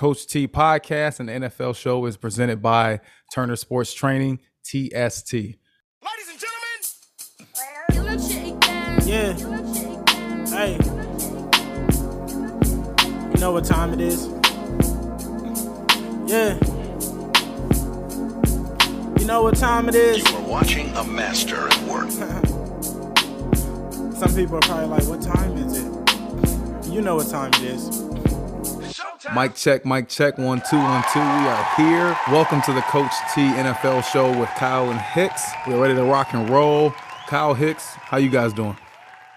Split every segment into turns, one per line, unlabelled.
Coach T podcast and the NFL show is presented by Turner Sports Training, TST. Ladies
and gentlemen, yeah. Hey, you know what time it is? Yeah. You know what time it is?
You are watching a master at work.
Some people are probably like, what time is it? You know what time it is.
Mic check, mic check, one, two, one, two. We are here. Welcome to the Coach T NFL show with Kyle and Hicks. We're ready to rock and roll. Kyle Hicks, how you guys doing?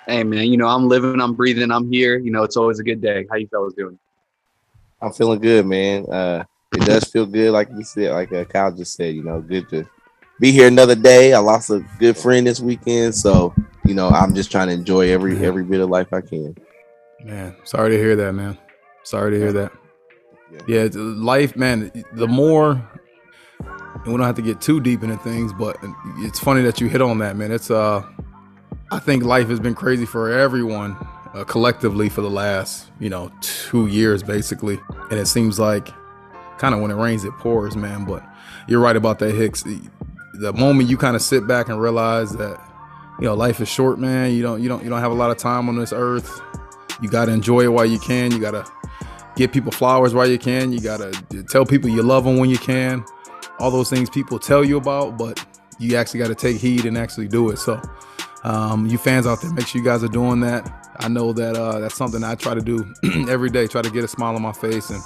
Hey man, you know, I'm living, I'm breathing, I'm here. You know, it's always a good day. How you fellas doing?
I'm feeling good, man. Uh, it does feel good, like you said, like uh, Kyle just said. You know, good to be here another day. I lost a good friend this weekend, so you know, I'm just trying to enjoy every every bit of life I can.
Man, sorry to hear that, man. Sorry to hear that. Yeah, life, man. The more and we don't have to get too deep into things, but it's funny that you hit on that, man. It's uh, I think life has been crazy for everyone uh, collectively for the last, you know, two years basically, and it seems like kind of when it rains it pours, man. But you're right about that, Hicks. The, the moment you kind of sit back and realize that, you know, life is short, man. You don't, you don't, you don't have a lot of time on this earth. You got to enjoy it while you can. You got to give people flowers while you can. You gotta tell people you love them when you can. All those things people tell you about, but you actually got to take heed and actually do it. So, um, you fans out there, make sure you guys are doing that. I know that uh, that's something I try to do every day. Try to get a smile on my face and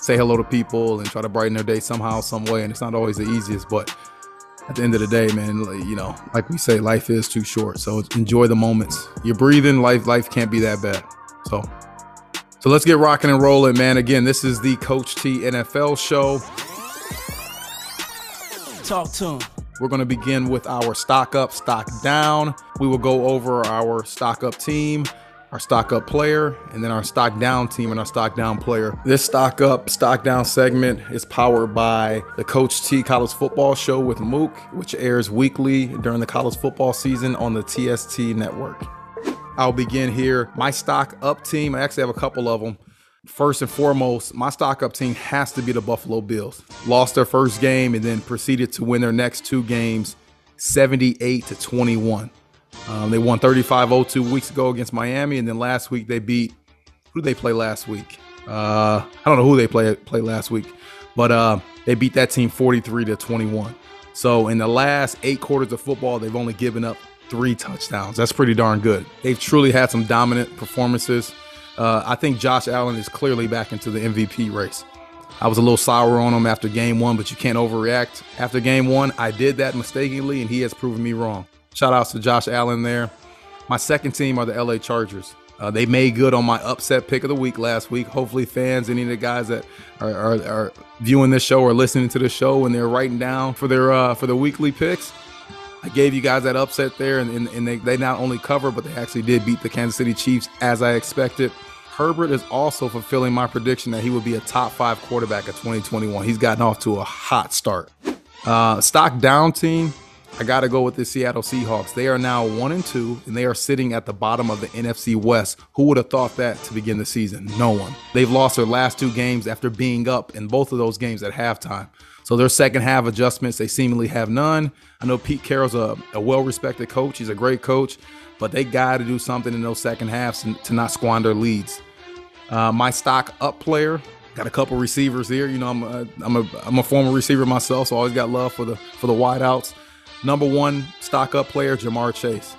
say hello to people and try to brighten their day somehow, some way. And it's not always the easiest, but at the end of the day, man, you know, like we say, life is too short. So enjoy the moments. You're breathing. Life, life can't be that bad. So so let's get rocking and rolling, man. Again, this is the Coach T NFL show.
Talk to him.
We're going to begin with our stock up, stock down. We will go over our stock up team, our stock up player, and then our stock down team and our stock down player. This stock up, stock down segment is powered by the Coach T College Football Show with Mook, which airs weekly during the college football season on the TST network. I'll begin here. My stock up team, I actually have a couple of them. First and foremost, my stock up team has to be the Buffalo Bills. Lost their first game and then proceeded to win their next two games 78 to 21. Um, they won 35 02 weeks ago against Miami, and then last week they beat who did they play last week? Uh, I don't know who they play play last week, but uh, they beat that team 43 to 21. So in the last eight quarters of football, they've only given up three touchdowns. That's pretty darn good. They've truly had some dominant performances. Uh, I think Josh Allen is clearly back into the MVP race. I was a little sour on him after game one, but you can't overreact. After game one, I did that mistakenly, and he has proven me wrong. Shout outs to Josh Allen there. My second team are the LA Chargers. Uh, they made good on my upset pick of the week last week. Hopefully, fans, any of the guys that are, are, are viewing this show or listening to the show, and they're writing down for their uh, for their weekly picks, I gave you guys that upset there, and, and, and they, they not only cover, but they actually did beat the Kansas City Chiefs as I expected. Herbert is also fulfilling my prediction that he would be a top five quarterback of 2021. He's gotten off to a hot start. Uh, stock down team, I got to go with the Seattle Seahawks. They are now one and two, and they are sitting at the bottom of the NFC West. Who would have thought that to begin the season? No one. They've lost their last two games after being up in both of those games at halftime. So their second half adjustments, they seemingly have none. I know Pete Carroll's a, a well-respected coach. He's a great coach, but they got to do something in those second halves to not squander leads. Uh, my stock up player, got a couple receivers here. You know, I'm a, I'm a I'm a former receiver myself, so I always got love for the for the wideouts. Number one stock up player, Ja'Marr Chase.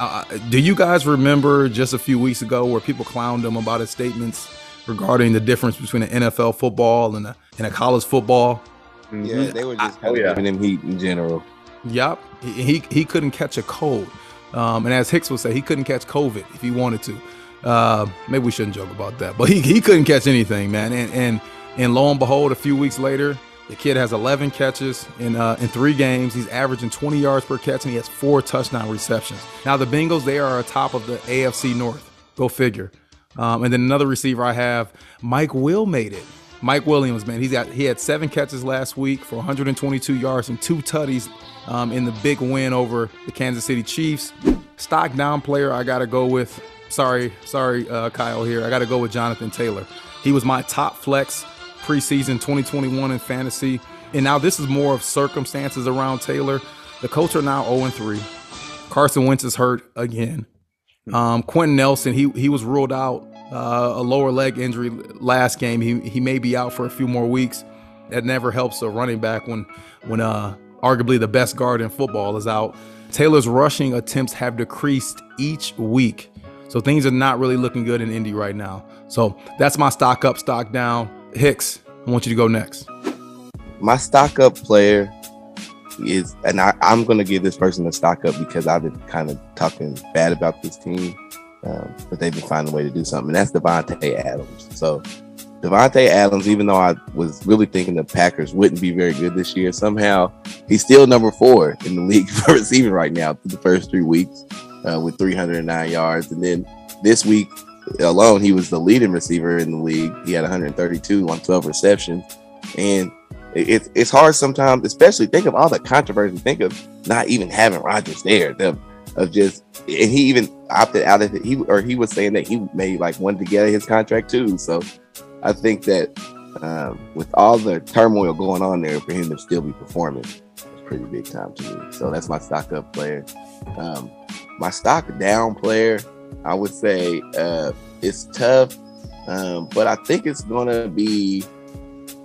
Uh, do you guys remember just a few weeks ago where people clowned him about his statements regarding the difference between an NFL football and a, and a college football?
Mm-hmm. Yeah, they were just kind of oh, yeah. giving him heat in general.
Yep, he he, he couldn't catch a cold, um, and as Hicks would say, he couldn't catch COVID if he wanted to. Uh, maybe we shouldn't joke about that, but he, he couldn't catch anything, man. And and and lo and behold, a few weeks later, the kid has 11 catches in uh, in three games. He's averaging 20 yards per catch, and he has four touchdown receptions. Now the Bengals, they are atop of the AFC North. Go figure. Um, and then another receiver I have, Mike Will made it. Mike Williams, man, he's got he had seven catches last week for 122 yards and two tutties um, in the big win over the Kansas City Chiefs. Stock down player, I gotta go with. Sorry, sorry, uh, Kyle here. I gotta go with Jonathan Taylor. He was my top flex preseason 2021 in fantasy. And now this is more of circumstances around Taylor. The Colts are now 0 3. Carson Wentz is hurt again. Um, Quenton Nelson, he he was ruled out uh, a lower leg injury last game. He he may be out for a few more weeks. That never helps a running back when when uh, arguably the best guard in football is out. Taylor's rushing attempts have decreased each week. So things are not really looking good in Indy right now. So that's my stock up, stock down. Hicks, I want you to go next.
My stock up player is, and I, I'm going to give this person a stock up because I've been kind of talking bad about this team, um, but they've been finding a way to do something. And that's Davante Adams. So Davante Adams, even though I was really thinking the Packers wouldn't be very good this year, somehow he's still number four in the league for receiving right now through the first three weeks uh, with 309 yards. And then this week alone, he was the leading receiver in the league. He had 132 on 12 receptions. And it, it's hard sometimes, especially think of all the controversy. Think of not even having Rodgers there. The, of just and he even opted out of it. He or he was saying that he may like wanted to get his contract too. So I think that um, with all the turmoil going on there, for him to still be performing, it's pretty big time to me. So that's my stock up player. Um, my stock down player, I would say uh, it's tough, um, but I think it's gonna be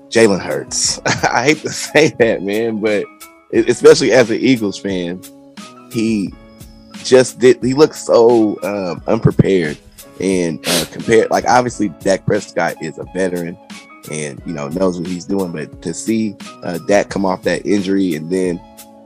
Jalen Hurts. I hate to say that, man, but especially as an Eagles fan, he just did. He looked so um, unprepared and uh, compared. Like obviously, Dak Prescott is a veteran and you know knows what he's doing, but to see uh, Dak come off that injury and then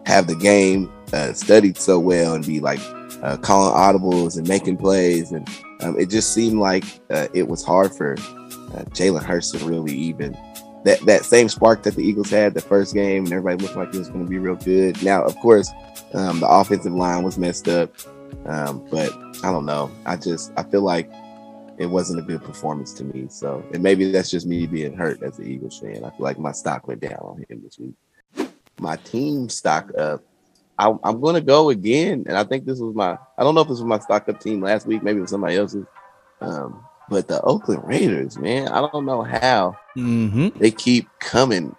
have the game uh, studied so well and be like uh, calling audibles and making plays, and um, it just seemed like uh, it was hard for uh, Jalen Hurts to really even that that same spark that the Eagles had the first game, and everybody looked like it was going to be real good. Now, of course, um, the offensive line was messed up, um, but I don't know. I just I feel like it wasn't a good performance to me. So, and maybe that's just me being hurt as an Eagles fan. I feel like my stock went down on him this week. My team stock up. I, am going to go again, and I think this was my. I don't know if this was my stock up team last week. Maybe it was somebody else's. Um, but the Oakland Raiders, man, I don't know how
mm-hmm.
they keep coming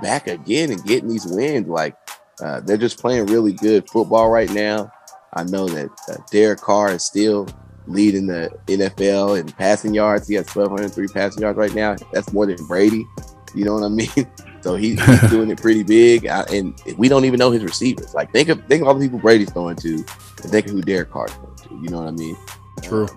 back again and getting these wins. Like uh, they're just playing really good football right now. I know that uh, Derek Carr is still leading the NFL in passing yards. He has 1,203 passing yards right now. That's more than Brady. You know what I mean? So he, he's doing it pretty big, I, and we don't even know his receivers. Like think of think of all the people Brady's throwing to, and think of who Derek Carr's throwing to. You know what I mean?
True.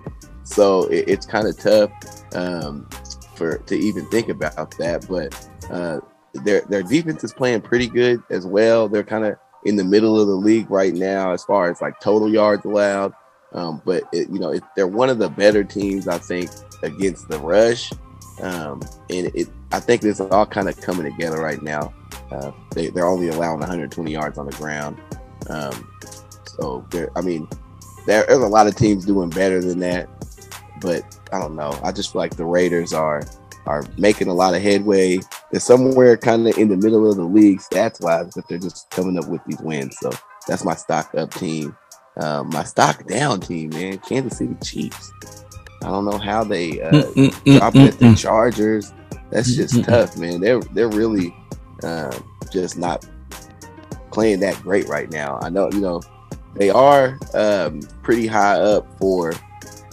So it, it's kind of tough um, for to even think about that. But uh, their their defense is playing pretty good as well. They're kind of in the middle of the league right now as far as like total yards allowed. Um, but it, you know it, they're one of the better teams I think against the rush. Um, and it, I think this is all kind of coming together right now. Uh, they, they're only allowing 120 yards on the ground. Um, so I mean, there, there's a lot of teams doing better than that but I don't know. I just feel like the Raiders are are making a lot of headway. They're somewhere kind of in the middle of the league stats wise, but they're just coming up with these wins. So that's my stock up team. Um, my stock down team, man, Kansas City Chiefs. I don't know how they uh, mm, mm, mm dropped mm, at the mm. Chargers. That's just tough, man. They're they're really uh, just not playing that great right now. I know, you know, they are um, pretty high up for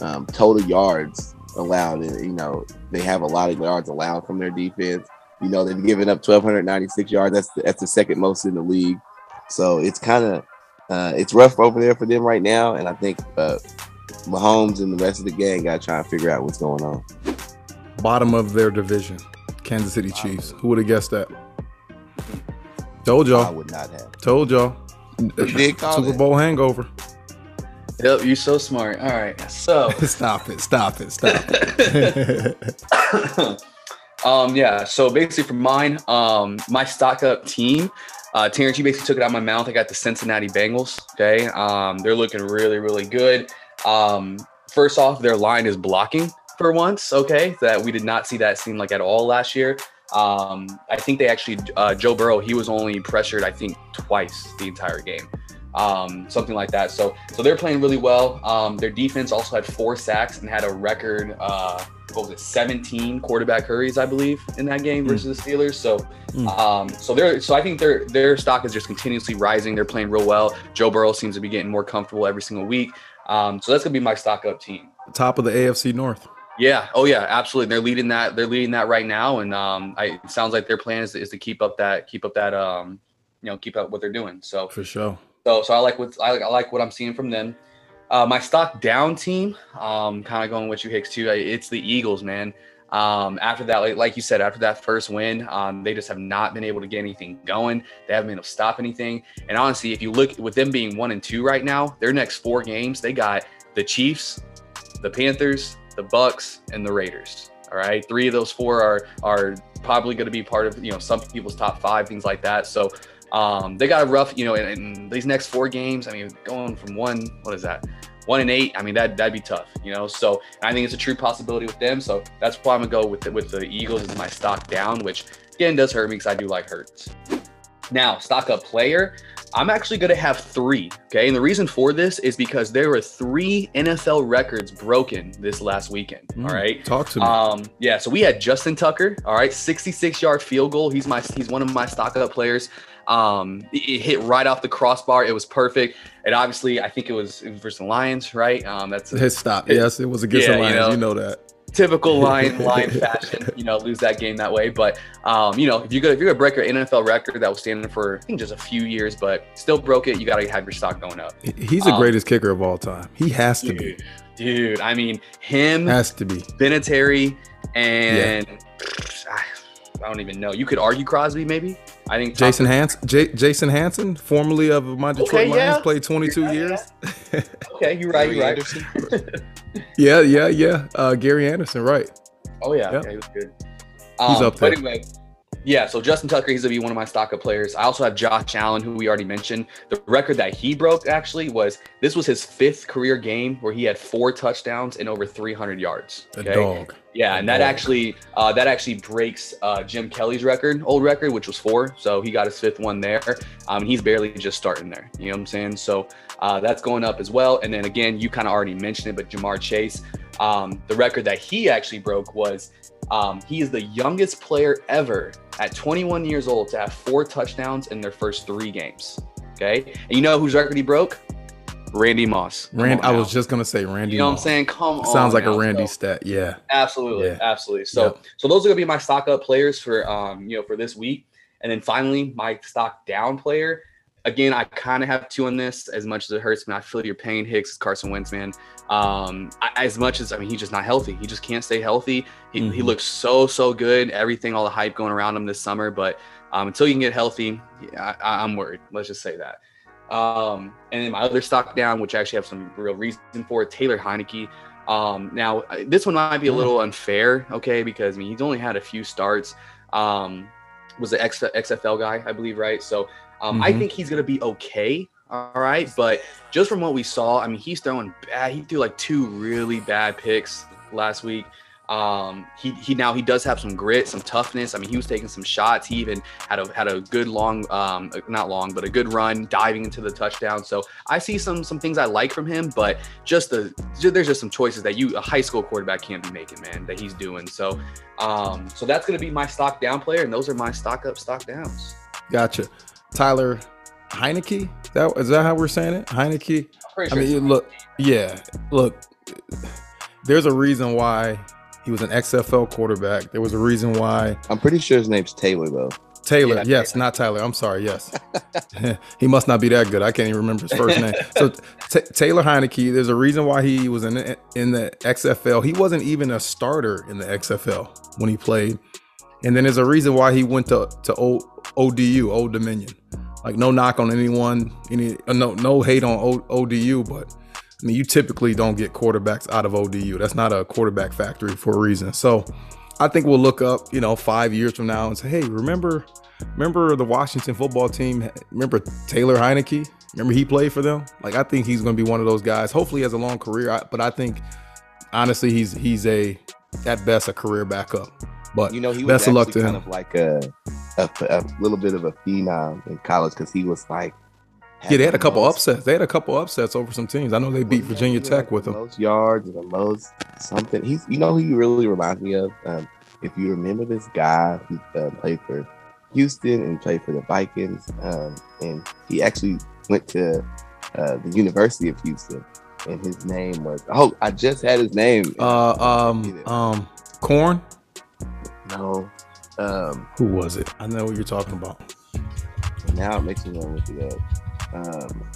um, total yards allowed. And, you know, they have a lot of yards allowed from their defense. You know, they've given up 1,296 yards. That's the, that's the second most in the league. So it's kind of uh, it's rough over there for them right now. And I think uh, Mahomes and the rest of the gang got to try and figure out what's going on.
Bottom of their division, Kansas City Chiefs. Who would have guessed that? Told y'all. I
would not have.
Told y'all. Super Bowl hangover.
Yep, you're so smart. All right, so
stop it, stop it, stop it.
um, yeah. So basically, for mine, um, my stock up team, uh, Terrence, you basically took it out of my mouth. I got the Cincinnati Bengals. Okay, um, they're looking really, really good. Um, first off, their line is blocking for once. Okay, that we did not see that seem like at all last year. Um, I think they actually uh, Joe Burrow he was only pressured I think twice the entire game. Um, something like that. So so they're playing really well. Um, their defense also had four sacks and had a record. Uh, what was it? 17 quarterback hurries, I believe, in that game versus the Steelers. So,
Mm.
um, so they're so I think their their stock is just continuously rising. They're playing real well. Joe Burrow seems to be getting more comfortable every single week. Um, so that's gonna be my stock up team.
Top of the AFC North.
Yeah. Oh yeah. Absolutely. They're leading that. They're leading that right now, and um, I, it sounds like their plan is, is to keep up that keep up that um, you know, keep up what they're doing. So
For sure.
So so I like what I, I like what I'm seeing from them. Uh, my stock down team, um, kind of going with you Hicks too. It's the Eagles, man. Um, after that, like, like you said, after that first win, um, they just have not been able to get anything going. They haven't been able to stop anything. And honestly, if you look with them being one and two right now, their next four games, they got the Chiefs, the Panthers, the Bucs, and the Raiders. All right, three of those four are are probably going to be part of you know some people's top five, things like that. So um, they got a rough, you know, in, in these next four games. I mean, going from one, what is that? One and eight. I mean, that that'd be tough, you know. So I think it's a true possibility with them. So that's why I'm gonna go with the, with the Eagles as my stock down, which again does hurt me because I do like Hurts. Now, stock up player, I'm actually going to have three. Okay. And the reason for this is because there were three NFL records broken this last weekend.
Mm.
All right.
Talk to me.
Um, yeah, so we had Justin Tucker, all right, 66 yard field goal. He's my he's one of my stock up players. Um, it it hit right off the crossbar. It was perfect. And obviously, I think it was, it was versus the Lions, right? Um, that's a
His stop. Yes, it was against
Yeah,
the
you
Lions.
know.
You know, that.
typical line line fashion. You know, lose that game that way. But um, you know, if you're gonna if you're gonna break an NFL record that was standing for I think just a few years, but still broke it, you gotta have your stock going up.
He's the
Um,
greatest kicker of all time. He has to be.
Dude, dude, I mean him,
Has to be.
Vinatieri, and I don't even know. You could argue Crosby, maybe. I think
Jason Hans, J- Jason Hansen, formerly of my Detroit
Okay,
Lions,
yeah.
played 22
Yeah,
years.
Okay, you're right. You're right.
Yeah, yeah, yeah. Uh, Gary Anderson, right?
Oh yeah,
Yep.
yeah, he was good.
He's
Um,
up
But anyway, yeah. So Justin Tucker, he's gonna be one of my stock up players. I also have Josh Allen, who we already mentioned. The record that he broke actually was this was his fifth career game where he had four touchdowns and over 300 yards.
A
okay?
dog.
Yeah, and that actually uh, that actually breaks uh, Jim Kelly's record, old record, which was four. So he got his fifth one there. Um, he's barely just starting there. You know what I'm saying? So uh, that's going up as well. And then again, you kind of already mentioned it, but Ja'Marr Chase, um, the record that he actually broke was um, he is the youngest player ever at 21 years old to have four touchdowns in their first three games. Okay, and you know whose record he broke? Randy Moss. Come
Rand, I was just gonna say Randy.
You know what I'm saying? Come on.
Sounds like
now.
a Randy
So-
stat. Yeah.
Absolutely,
Yeah.
absolutely. So,
Yep.
so those are gonna be my stock up players for um, you know, for this week. And then finally, my stock down player. Again, I kind of have two on this. As much as it hurts me, I feel your pain. Hicks, Carson Wentz, man. Um, I, as much as I mean, he's just not healthy. He just can't stay healthy. He, he
Mhm.
looks so so good. Everything, all the hype going around him this summer, but um, until you can get healthy, yeah, I, I'm worried. Let's just say that. Um, and then my other stock down, which I actually have some real reason for, Taylor Heinicke. Um, now this one might be a
Mm.
little unfair, okay, because I mean he's only had a few starts. Um, was the X, XFL guy, I believe, right? So um, I
Mhm.
think he's gonna be okay, all right. But just from what we saw, I mean he's throwing bad. He threw like two really bad picks last week. Um, he he now he does have some grit, some toughness. I mean, he was taking some shots. He even had a had a good long, um, not long, but a good run diving into the touchdown. So I see some some things I like from him, but just the there's just some choices that you a high school quarterback can't be making, man, that he's doing. So um, so that's gonna be my stock down player, and those are my stock up, stock downs.
Gotcha. Tyler Heinicke. That is that how we're saying it? Heinicke.
I'm
I mean,
it's-
look, yeah, look. There's a reason why he was an XFL quarterback. There was a reason why
I'm pretty sure his name's Taylor though.
Taylor.
Yeah,
yes, not Tyler. I'm sorry. Yes, he must not be that good. I can't even remember his first name. So T- Taylor Heinicke. There's a reason why he was in the, in the XFL. He wasn't even a starter in the XFL when he played, and then there's a reason why he went to to o, ODU, Old Dominion. Like no knock on anyone, any no no hate on o, ODU, but I mean you typically don't get quarterbacks out of ODU. That's not a quarterback factory for a reason. So I think we'll look up, you know, five years from now and say, hey, remember, remember the Washington football team? Remember Taylor Heinicke? Remember he played for them? Like I think he's going to be one of those guys. Hopefully, he has a long career, but I think honestly, he's he's a at best a career backup. But
You know, he was
best of luck to
kind
him.
of like a, a a little bit of a phenom in college because he was like
Yeah, they had a couple
most-
upsets. They had a couple upsets over some teams. I know they beat Virginia Tech with
the
them.
Most yards and the most something. He's, you know, who he really reminds me of. Um, if you remember this guy who uh, played for Houston and played for the Vikings, um, and he actually went to uh, the University of Houston, and his name was. Oh, I just had his name.
Uh, um, um, Corn.
no. Um,
Who was it? I know what you're talking about.
now it makes me want to look it up. Um,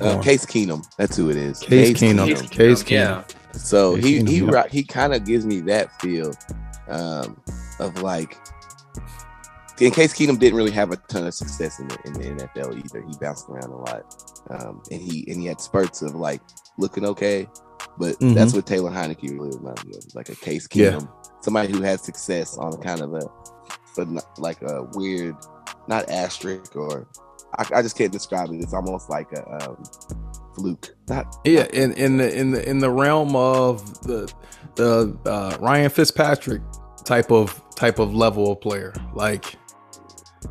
uh. Case Keenum. That's who it is.
Case Keenum.
Keenum.
Case Keenum.
Yeah.
So
Case
he
Keenum,
he
yep.
ri- he kind of gives me that feel um, of like. In case Keenum didn't really have a ton of success in the, in the NFL either, he bounced around a lot, um, and he and he had spurts of like looking okay, but
Mhm.
that's what Taylor Heinicke really reminds me of, like a Case
Yeah.
Keenum, somebody who had success on kind of a, but not, like a weird, not asterisk or I, I just can't describe it. It's almost like a um, fluke, not
Yeah, in in the in the in the realm of the the uh, Ryan Fitzpatrick type of type of level of player, like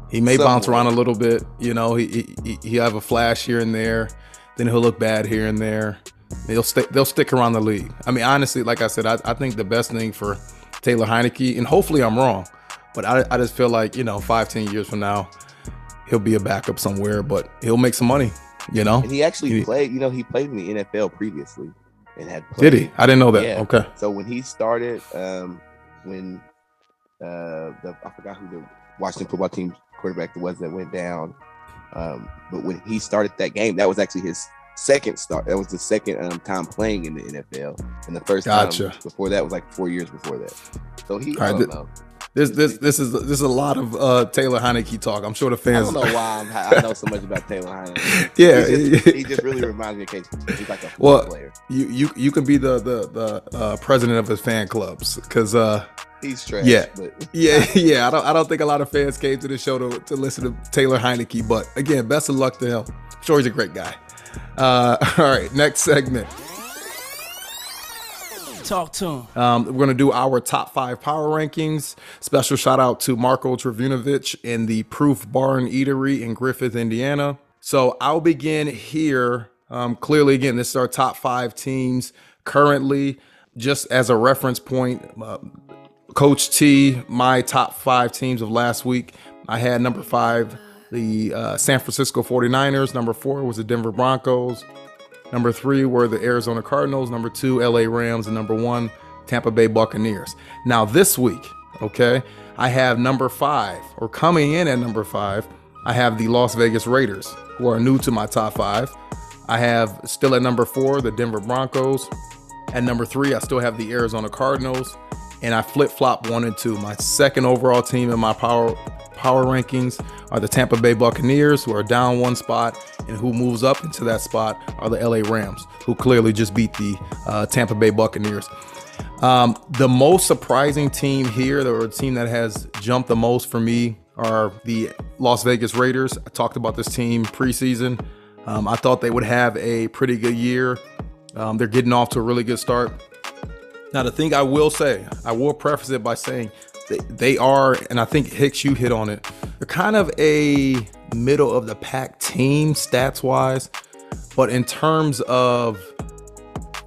he may bounce around a little bit. You know, he he he have a flash here and there, then he'll look bad here and there. They'll stick they'll stick around the league. I mean, honestly, like I said, I, I think the best thing for Taylor Heinicke, and hopefully I'm wrong, but I, I just feel like you know five ten years from now, he'll be a backup somewhere, but he'll make some money. You know,
And he actually
He-
played, you know, he played in the NFL previously and had played.
did he? I didn't know that.
Yeah.
Okay.
So when he started, um, when uh, the I forgot who the Washington football team quarterback was that went down, um, but when he started that game, that was actually his second start. That was the second um, time playing in the NFL, and the first
Gotcha.
time before that was like four years before that. So he,
All
I
right,
don't
th-
know.
This this this is this is a lot of uh, Taylor Heinicke talk. I'm sure the fans.
I don't know why I'm, I know so much about Taylor Heinicke.
Yeah,
he just, he just really reminds me of Case. He's like a football
Well,
player.
you you you can be the the the uh, president of his fan clubs because uh
He's trash.
Yeah.
but
yeah yeah I don't I don't think a lot of fans came to the show to, to listen to Taylor Heineke. But again, best of luck to him. I'm sure he's a great guy. Uh, all right, next segment.
Talk to him.
Um, we're gonna do our top five power rankings. Special shout out to Marco Trevunovich in the Proof Barn Eatery in Griffith, Indiana. So I'll begin here. Um, clearly, again, this is our top five teams currently. Just as a reference point, uh, Coach T, my top five teams of last week. I had number five, the uh, San Francisco 49ers. Number four was the Denver Broncos. Number three were the Arizona Cardinals. Number two, LA Rams. And number one, Tampa Bay Buccaneers. Now, this week, okay, I have number five, or coming in at number five, I have the Las Vegas Raiders, who are new to my top five. I have still at number four, the Denver Broncos. At number three, I still have the Arizona Cardinals. And I flip flop one and two. My second overall team in my power power rankings are the Tampa Bay Buccaneers, who are down one spot, and who moves up into that spot are the LA Rams, who clearly just beat the uh, Tampa Bay Buccaneers. Um, the most surprising team here, or the team that has jumped the most for me, are the Las Vegas Raiders. I talked about this team preseason. Um, I thought they would have a pretty good year. Um, they're getting off to a really good start. Now, the thing I will say, I will preface it by saying they, are, and I think Hicks, you hit on it, they're kind of a middle of the pack team stats wise. But in terms of,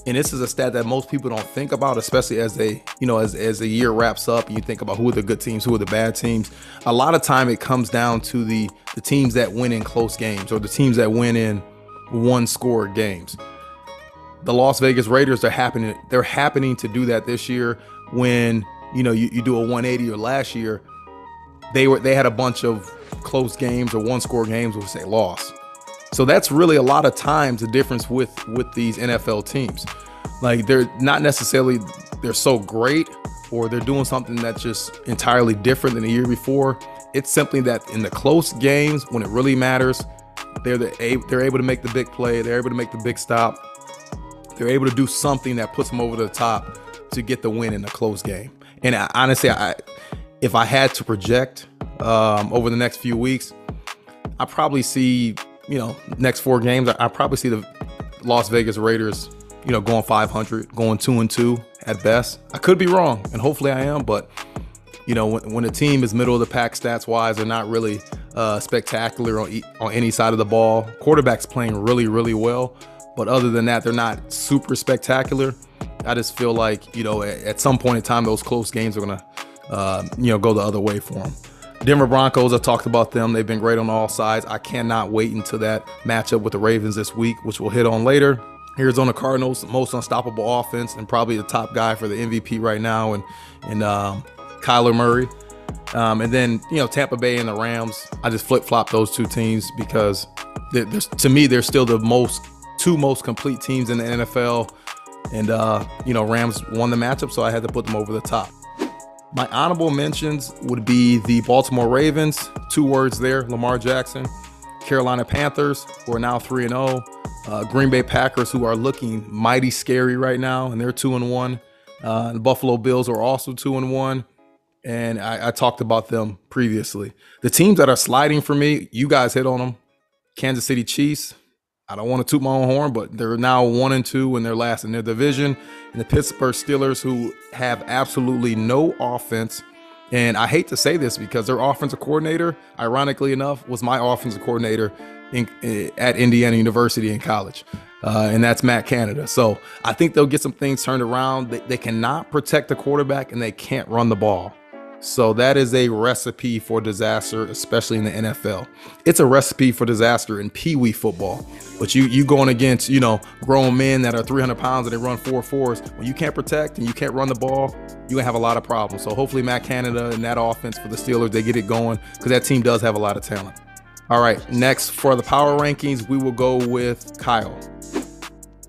and this is a stat that most people don't think about, especially as they, you know, as, as the year wraps up, and you think about who are the good teams, who are the bad teams. A lot of time it comes down to the the teams that win in close games or the teams that win in one score games the Las Vegas Raiders are happening they're happening to do that this year when you know you, you do a 180 or last year they were they had a bunch of close games or one score games which they lost so that's really a lot of times the difference with with these NFL teams. Like they're not necessarily they're so great or they're doing something that's just entirely different than the year before. It's simply that in the close games when it really matters they're the, they're able to make the big play they're able to make the big stop. They're able to do something that puts them over the top to get the win in a close game. And I, honestly, I if I had to project um, over the next few weeks, I probably see you know next four games. I, I probably see the Las Vegas Raiders, you know, going 500, going two and two at best. I could be wrong, and hopefully I am, but you know, when, when a team is middle of the pack stats wise, they're not really uh, spectacular on, on any side of the ball. Quarterback's playing really, really well. But other than that, they're not super spectacular. I just feel like, you know, at, some point in time, those close games are to, uh, you know, go the other way for them. Denver Broncos, I talked about them. They've been great on all sides. I cannot wait until that matchup with the Ravens this week, which we'll hit on later. Arizona Cardinals, most unstoppable offense and probably the top guy for the MVP right now, and and um, Kyler Murray. Um, and then you know Tampa Bay and the Rams. I just flip flop those two teams because they're, they're, to me they're still the most two most complete teams in the NFL. And uh, you know Rams won the matchup, so I had to put them over the top. My honorable mentions would be the Baltimore Ravens. Two words there: Lamar Jackson. Carolina Panthers, who are now three and zero. Uh, Green Bay Packers, who are looking mighty scary right now, and they're two and one. Uh, the Buffalo Bills are also two and one, and I, I, talked about them previously. The teams that are sliding for me, you guys hit on them. Kansas City Chiefs. I don't want to toot my own horn, but they're now one and two in their last in their division. And the Pittsburgh Steelers, who have absolutely no offense. And I hate to say this because their offensive coordinator, ironically enough, was my offensive coordinator in, in, at Indiana University in college. Uh, and that's Matt Canada. So I think they'll get some things turned around. They, they cannot protect the quarterback and they can't run the ball. So that is a recipe for disaster, especially in the NFL. It's a recipe for disaster in Pee Wee football. But you you going against you know grown men that are 300 pounds and they run four fours. When you can't protect and you can't run the ball, you're gonna have a lot of problems. So hopefully Matt Canada and that offense for the Steelers they get it going because that team does have a lot of talent. All right, next for the power rankings, we will go with Kyle.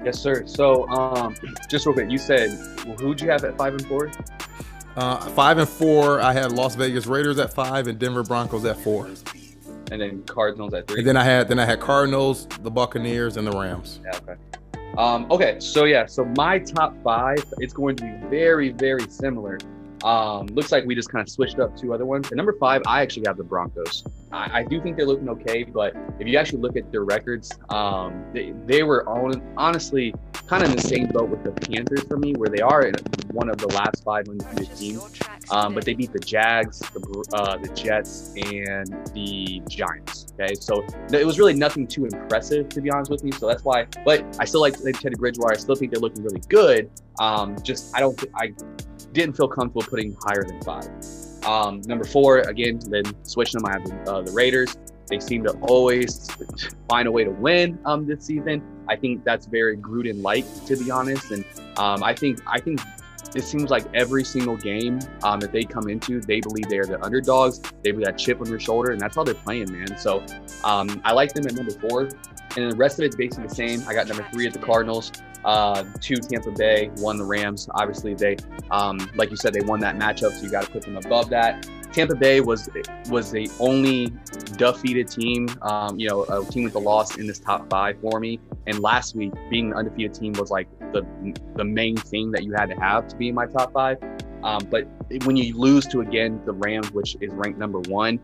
Yes, sir. So, um, just real quick, you said who'd you have at five and four?
Uh, five and four, I had Las Vegas Raiders at five and Denver Broncos at four.
And then Cardinals at three.
And then I had then I had Cardinals, the Buccaneers, and the Rams.
Yeah, okay. Um, okay, so yeah, so my top five, it's going to be very, very similar. Um, looks like we just kind of switched up two other ones. At number five, I actually have the Broncos. I, I, do think they're looking okay, but if you actually look at their records, um, they, they were on, honestly kind of in the same boat with the Panthers for me, where they are one of the last five undefeated teams. Um, but they beat the Jags, the, uh, the Jets, and the Giants. Okay, so it was really nothing too impressive to be honest with me. So that's why. But I still like Teddy Bridgewater. I still think they're looking really good. Um, just I don't. I didn't feel comfortable putting higher than five. Um, number four, again, then switching them. I have the, uh, the Raiders. They seem to always find a way to win um, this season. I think that's very Gruden-like, to be honest. And um, I think I think it seems like every single game um, that they come into, they believe they are the underdogs. They have that chip on their shoulder, and that's how they're playing, man. So um, I like them at number four. And the rest of it's basically the same. I got number three at the Cardinals, uh, two Tampa Bay, one the Rams. Obviously, they, um, like you said, they won that matchup, so you got to put them above that. Tampa Bay was was the only defeated team, um, you know, a team with a loss in this top five for me. And last week, being an undefeated team was like the the main thing that you had to have to be in my top five. Um, but when you lose to again the Rams, which is ranked number one,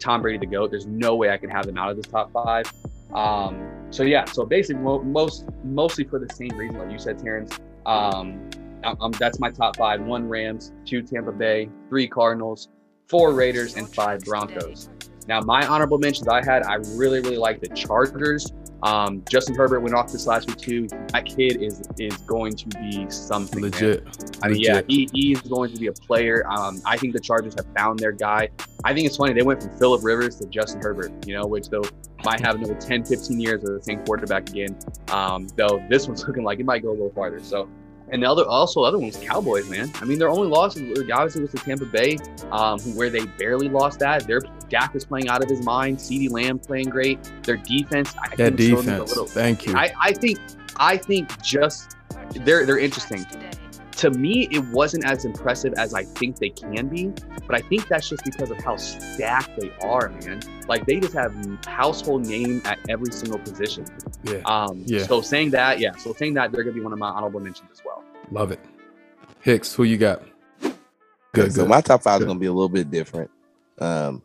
Tom Brady to go, there's no way I can have them out of this top five. Um, so yeah, so basically most mostly for the same reason, like you said, Terrence. Um, I'm, that's my top five: one Rams, two Tampa Bay, three Cardinals, four Raiders, and five Broncos. Now, my honorable mentions I had, I really, really like the Chargers. Um, Justin Herbert went off this last week too. That kid is is going to be something
legit.
Man. I mean, legit. yeah, he, he's going to be a player. Um, I think the Chargers have found their guy. I think it's funny they went from Philip Rivers to Justin Herbert. You know, which though might have another 10, 15 years of the same quarterback again. Um, though this one's looking like it might go a little farther. So and the other, also other ones, Cowboys, man. I mean, their only loss obviously was to Tampa Bay, um, where they barely lost that. Their Dak is playing out of his mind. CeeDee Lamb playing great. Their defense,
I that defense. Little, Thank you.
I, I think, I think just they're they're interesting to me, it wasn't as impressive as I think they can be. But I think that's just because of how stacked they are, man. Like they just have household name at every single position.
Yeah.
Um,
yeah.
So saying that, yeah. So saying that, they're gonna be one of my honorable mentions as well.
Love it. Hicks, who you got?
Good. So good. my top five good. is gonna be a little bit different, um,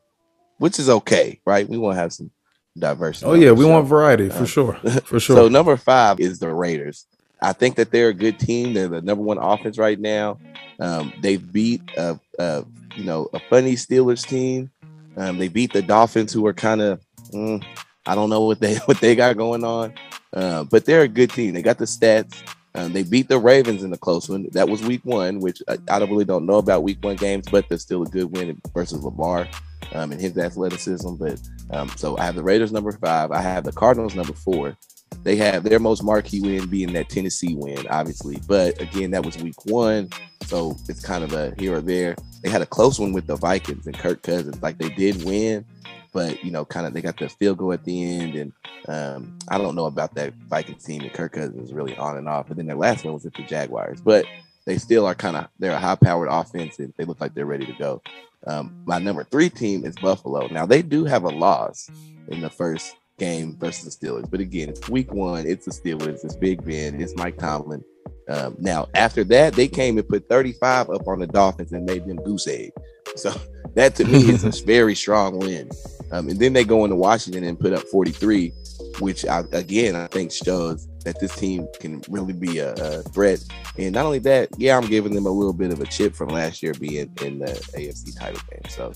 which is okay, right? We want to have some diversity.
Oh yeah, we show. want variety for uh, sure, for sure.
so number five is the Raiders. I think that they're a good team. They're the number one offense right now. Um, they've beat a, a, you know a funny Steelers team. Um, they beat the Dolphins, who are kind of mm, I don't know what they what they got going on, uh, but they're a good team. They got the stats. Um, they beat the Ravens in the close one. That was week one, which I, I don't really don't know about week one games, but they're still a good win versus Lamar um, and his athleticism. But um, so I have the Raiders number five. I have the Cardinals number four. They have their most marquee win being that Tennessee win, obviously. But again, that was week one. So it's kind of a here or there. They had a close one with the Vikings and Kirk Cousins. Like they did win, but you know, kind of they got the field goal at the end. And um, I don't know about that Vikings team and Kirk Cousins really on and off. But then their last one was at the Jaguars. But they still are kind of they're a high powered offense and they look like they're ready to go. Um, my number three team is Buffalo. Now they do have a loss in the first game versus the Steelers, but again, it's week one. It's the Steelers. It's Big Ben. It's Mike Tomlin. Um, now after that, they came and put 35 up on the Dolphins and made them goose egg. So that to me is a very strong win. Um, and then they go into Washington and put up 43, which I, again I think shows that this team can really be a, a, threat. And not only that, yeah, I'm giving them a little bit of a chip from last year being in the AFC title game. So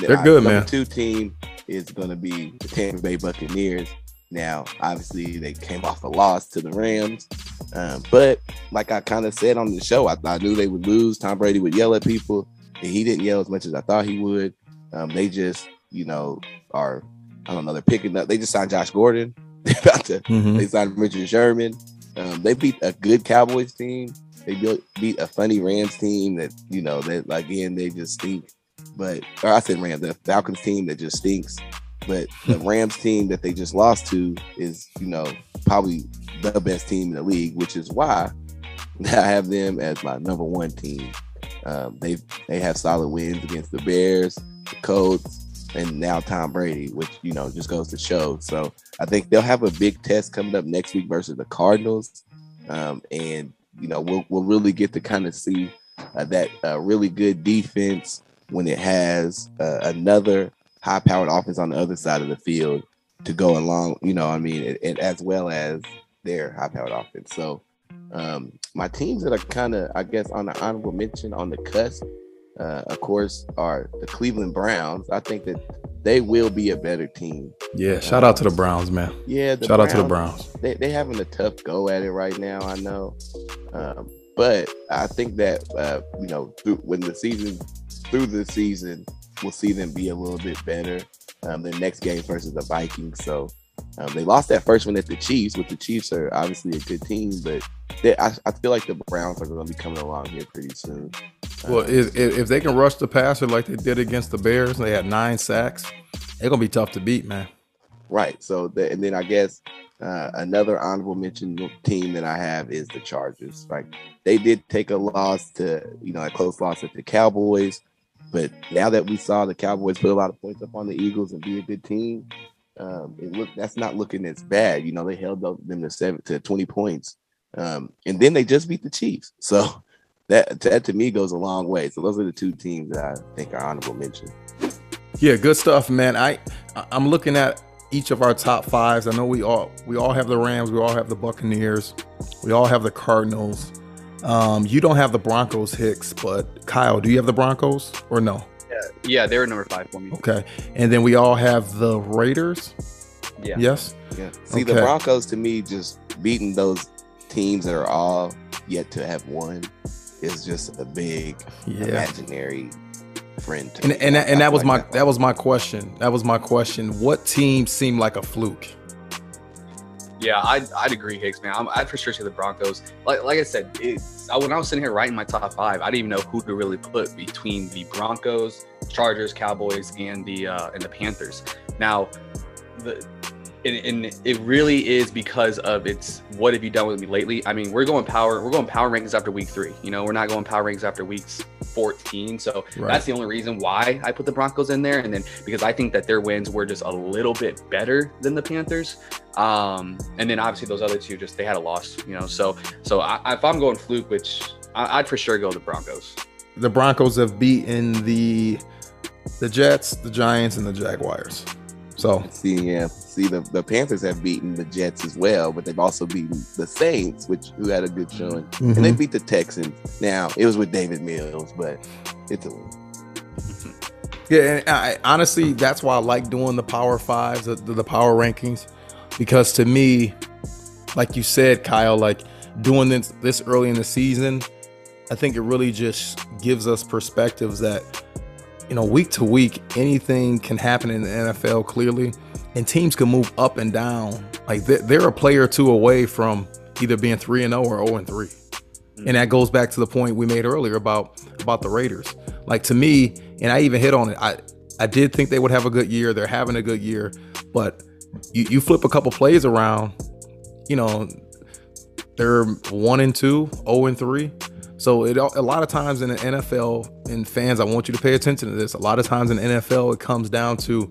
they're good, man.
Two team is going to be the Tampa Bay Buccaneers. Now, obviously, they came off a loss to the Rams, um, but like I kind of said on the show, I, I, knew they would lose. Tom Brady would yell at people, and he didn't yell as much as I thought he would. Um, they just, you know, are I don't know. They're picking up. They just signed Josh Gordon. They about to. Mm-hmm. They signed Richard Sherman. Um, they beat a good Cowboys team. They beat a funny Rams team that you know that again they just stink. But or I said Rams, the Falcons team that just stinks. But the Rams team that they just lost to is you know probably the best team in the league, which is why I have them as my number one team. Um, they they have solid wins against the Bears, the Colts, and now Tom Brady, which you know just goes to show. So I think they'll have a big test coming up next week versus the Cardinals, um, and you know we'll we'll really get to kind of see uh, that uh, really good defense when it has uh, another high-powered offense on the other side of the field to go along. You know, I mean, and, and as well as their high-powered offense. So um, my teams that are kind of, I guess, on the honorable mention on the cusp uh, of course, are the Cleveland Browns. I think that they will be a better team.
Yeah, shout out to the Browns, man.
Yeah,
shout Browns, out to the Browns.
They they having a tough go at it right now. I know, um, but I think that uh, you know through, when the season through the season, we'll see them be a little bit better. Um, the next game versus the Vikings, so um, they lost that first one at the Chiefs, which the Chiefs are obviously a good team, but they, I, I, feel like the Browns are going to be coming along here pretty soon.
Well, if, if they can rush the passer like they did against the Bears, they had nine sacks. They're gonna be tough to beat, man.
Right. So, the, and then I guess uh, another honorable mention team that I have is the Chargers. Like they did take a loss to, you know, a close loss at the Cowboys, but now that we saw the Cowboys put a lot of points up on the Eagles and be a good team, um, it look that's not looking as bad. You know, they held them to seven to twenty points, um, and then they just beat the Chiefs. So that that to me goes a long way. So those are the two teams that I think are honorable mention.
Yeah, good stuff, man. I I'm looking at each of our top fives. I know we all we all have the Rams, we all have the Buccaneers, we all have the Cardinals. Um, you don't have the Broncos, Hicks, but Kyle, do you have the Broncos or no?
Yeah, yeah, they were number five for me.
Okay, and then we all have the Raiders.
Yeah.
Yes.
Yeah. See, okay. the Broncos to me just beating those teams that are all yet to have won is just a big yeah. imaginary friend.
and and, that, and that was like my that, that was my question. That was my question. What team seemed like a fluke?
Yeah, I'd, I'd agree, Hicks, man. I'm, I'd for sure say the Broncos. Like like I said, I, when I was sitting here writing my top five, I didn't even know who to really put between the Broncos, Chargers, Cowboys, and the uh, and the Panthers. Now, the and, and, it really is because of its what have you done with me lately? I mean we're going power we're going power rankings after week three you know? We're not going power rankings after weeks 14 so right. that's the only reason why i put the broncos in there and then because i think that their wins were just a little bit better than the panthers. Um and then obviously those other two just they had a loss you know? So so I, if i'm going fluke which I, i'd for sure go the broncos.
The broncos have beaten the the jets the giants and the jaguars so
see, yeah, see the, the Panthers have beaten the Jets as well, but they've also beaten the Saints, which who had a good showing, mm-hmm. and they mm-hmm. beat the Texans. Now it was with David Mills, but it's a win.
Yeah, and I, honestly, that's why I like doing the Power Fives, the, the Power Rankings, because to me, like you said, Kyle, like doing this this early in the season, I think it really just gives us perspectives that you know week to week anything can happen in the NFL clearly, and teams can move up and down. Like they're, a player or two away from either being three and zero or zero and three, mm. and that goes back to the point we made earlier about about the Raiders. Like to me, and I even hit on it. I I did think they would have a good year. They're having a good year, but you, you flip a couple plays around, you know, they're one and two, 0 and three. So it a lot of times in the NFL and fans, I want you to pay attention to this. A lot of times in the NFL, it comes down to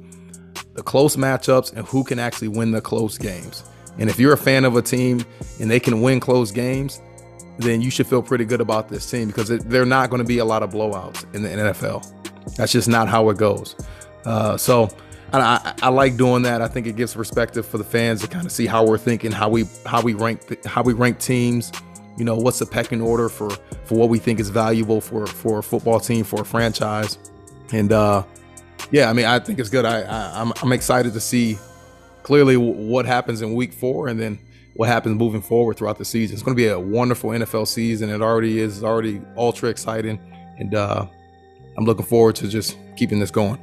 the close matchups and who can actually win the close games. And if you're a fan of a team and they can win close games, then you should feel pretty good about this team because it, they're not going to be a lot of blowouts in the NFL. That's just not how it goes. Uh, so I, I, like doing that. I think it gives perspective for the fans to kind of see how we're thinking, how we how we rank how we rank teams. You know, what's the pecking order for for what we think is valuable for for a football team for a franchise, and uh, yeah, I mean, I think it's good. I, I I'm I'm excited to see clearly what happens in week four, and then what happens moving forward throughout the season. It's going to be a wonderful NFL season. It already is already ultra exciting, and uh, I'm looking forward to just keeping this going.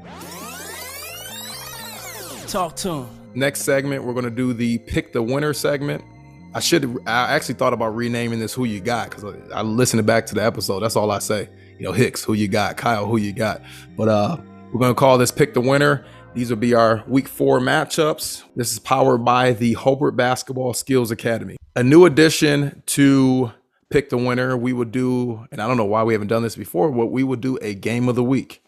Talk to him.
Next segment, we're gonna do the pick the winner segment. I should I actually thought about renaming this "Who You Got" because I, I listened back to the episode. That's all I say. You know, Hicks, who you got? Kyle, who you got? But uh, we're gonna call this "Pick the Winner." These will be our Week Four matchups. This is powered by the Hobart Basketball Skills Academy. A new addition to pick the winner. We would do, and I don't know why we haven't done this before, but we would do a game of the week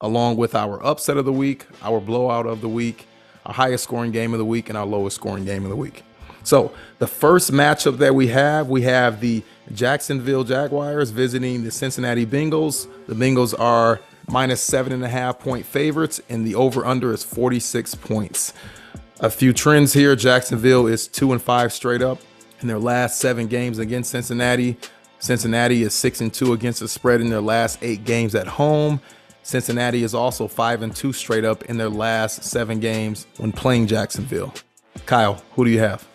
along with our upset of the week, our blowout of the week, our highest scoring game of the week, and our lowest scoring game of the week. So the first matchup that we have, we have the Jacksonville Jaguars visiting the Cincinnati Bengals. The Bengals are minus seven and a half point favorites, and the over under is 46 points. A few trends here Jacksonville is two and five straight up in their last seven games against Cincinnati. Cincinnati is six and two against the spread in their last eight games at home. Cincinnati is also 5 and 2 straight up in their last 7 games when playing Jacksonville. Kyle, who do you have?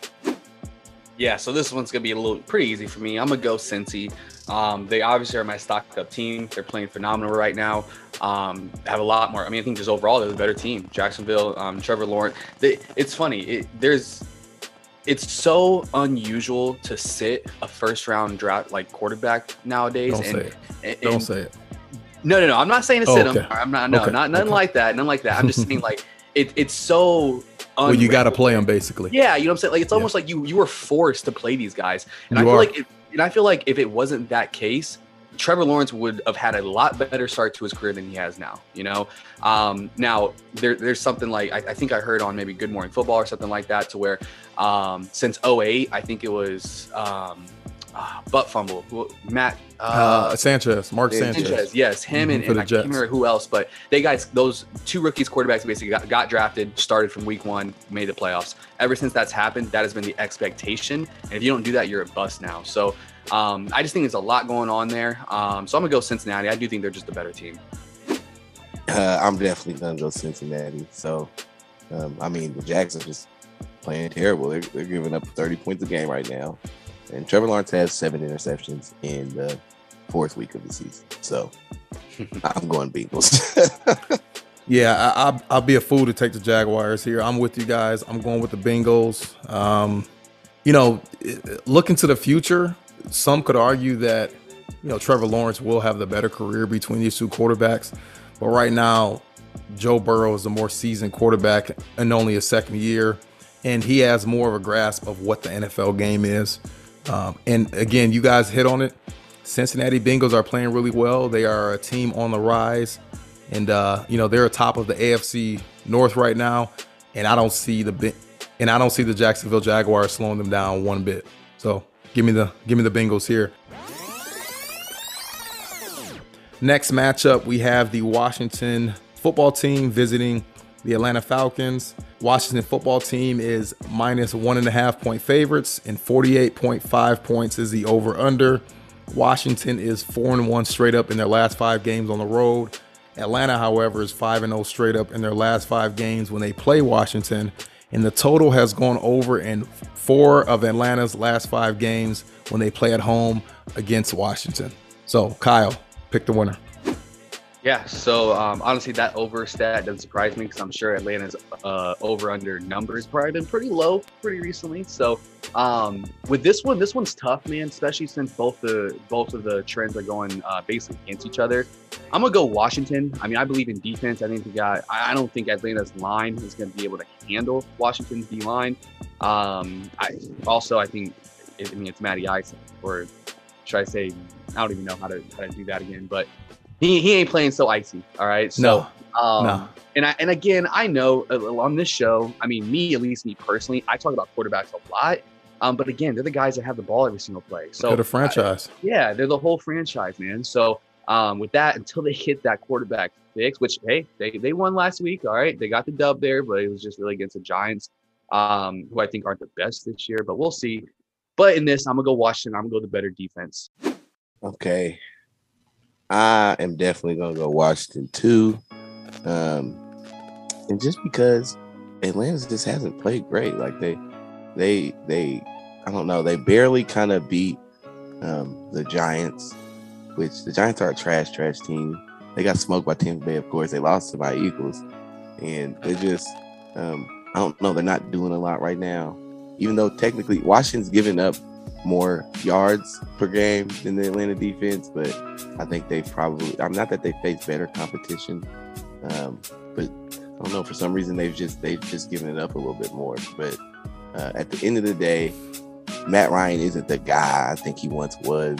Yeah, so this one's gonna be a little pretty easy for me. I'm gonna go Cincy. Um, they obviously are my stock up team. They're playing phenomenal right now. Um, have a lot more. I mean, I think just overall they're the better team. Jacksonville, um, Trevor Lawrence. They, it's funny. It, there's, it's so unusual to sit a first round draft like quarterback nowadays.
Don't
and,
say it.
And,
Don't say it.
No, no, no. I'm not saying to
Oh,
sit
okay.
him. I'm not. No,
Okay,
not nothing
okay.
like that. Nothing like that. I'm just saying like it. It's so.
Well, you got to play them basically.
Yeah, you know what I'm saying. Like it's
Yeah.
almost like you you were forced to play these guys, and I feel
are.
like, if, and I feel like if it wasn't that case, Trevor Lawrence would have had a lot better start to his career than he has now. You know, um, now there, there's something like I, I think I heard on maybe Good Morning Football or something like that to where um, since 08, I think it was um, uh, butt fumble Who- Matt
Uh, Sanchez, Mark
Yeah,
Sanchez.
yes, him
Mhm,
and, and
the
I can't remember who else, but they guys, those two rookies quarterbacks basically got, got drafted, started from week one, made the playoffs. Ever since that's happened, that has been the expectation. And if you don't do that, you're a bust now. So um, I just think there's a lot going on there. Um, so I'm gonna go Cincinnati. I do think they're just a better team.
Uh, I'm definitely gonna go Cincinnati. So, um, I mean, the Jags are just playing terrible. They're, they're giving up 30 points a game right now, and Trevor Lawrence has seven interceptions in the fourth week of the season. So, I'm going Bengals.
Yeah, I, I'll, I'll be a fool to take the Jaguars here. I'm with you guys. I'm going with the Bengals. Um, you know, looking to the future. Some could argue that, you know, Trevor Lawrence will have the better career between these two quarterbacks. But right now, Joe Burrow is the more seasoned quarterback in only a second year. And he has more of a grasp of what the NFL game is. Um, and again, you guys hit on it. Cincinnati Bengals are playing really well. They are a team on the rise and uh, you know they're atop of the AFC North right now, and I don't see the and I don't see the Jacksonville Jaguars slowing them down one bit. So give me the give me the Bengals here. Next matchup, we have the Washington football team visiting the Atlanta Falcons. Washington football team is minus one and a half point favorites, and 48.5 points is the over under. Washington is four and one straight up in their last five games on the road. Atlanta, however, is 5 and 0 straight up in their last five games when they play Washington. And the total has gone over in four of Atlanta's last five games when they play at home against Washington. So, Kyle, pick the winner.
Yeah, so um, honestly, that over stat doesn't surprise me because I'm sure Atlanta's uh, over under numbers probably been pretty low pretty recently. So um, with this one, this one's tough, man. Especially since both the both of the trends are going uh, basically against each other. I'm gonna go Washington. I mean, I believe in defense. I think the guy. I don't think Atlanta's line is gonna be able to handle Washington's D line. Um, I also I think I mean it's Matty Ice or should I say I don't even know how to how to do that again, but he, he ain't playing so icy. All right. So,
No,
um,
no.
And I and again, I know uh, on this show, I mean, me at least me personally, I talk about quarterbacks a lot. Um, but again, they're the guys that have the ball every single play. So
Could a franchise.
yeah, they're the whole franchise, man. So um, with that, until they hit that quarterback fix, which hey, they they won last week. All right, they got the dub there, but it was just really against the Giants, um, who I think aren't the best this year. But we'll see. But in this, I'm gonna go Washington. I'm gonna go the better defense.
Okay. I am definitely gonna go Washington too. Um and just because Atlanta just hasn't played great. Like they they they I don't know, they barely kind of beat um the Giants, which the Giants are a trash, trash team. They got smoked by Tampa Bay, of course. They lost to my Eagles. And they just um I don't know, they're not doing a lot right now. Even though technically Washington's giving up more yards per game than the Atlanta defense, but I think they probably I'm not that they face better competition. Um, but I don't know, for some reason they've just they've just given it up a little bit more. But uh, at the end of the day, Matt Ryan isn't the guy I think he once was.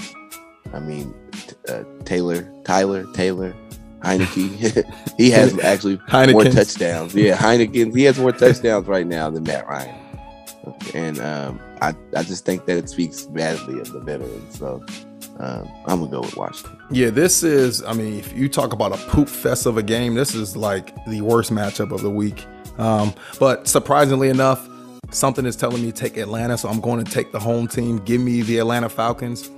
I mean, t- uh, Taylor, Tyler, Taylor, Heinicke, he has actually more touchdowns. Yeah, Heineken, he has more touchdowns right now than Matt Ryan. And um, I, I just think that it speaks badly of the veterans. So um, I'm gonna go with Washington.
Yeah, this is, I mean, if you talk about a poop fest of a game, this is like the worst matchup of the week. Um, but surprisingly enough, something is telling me to take Atlanta, so I'm going to take the home team. Give me the Atlanta Falcons.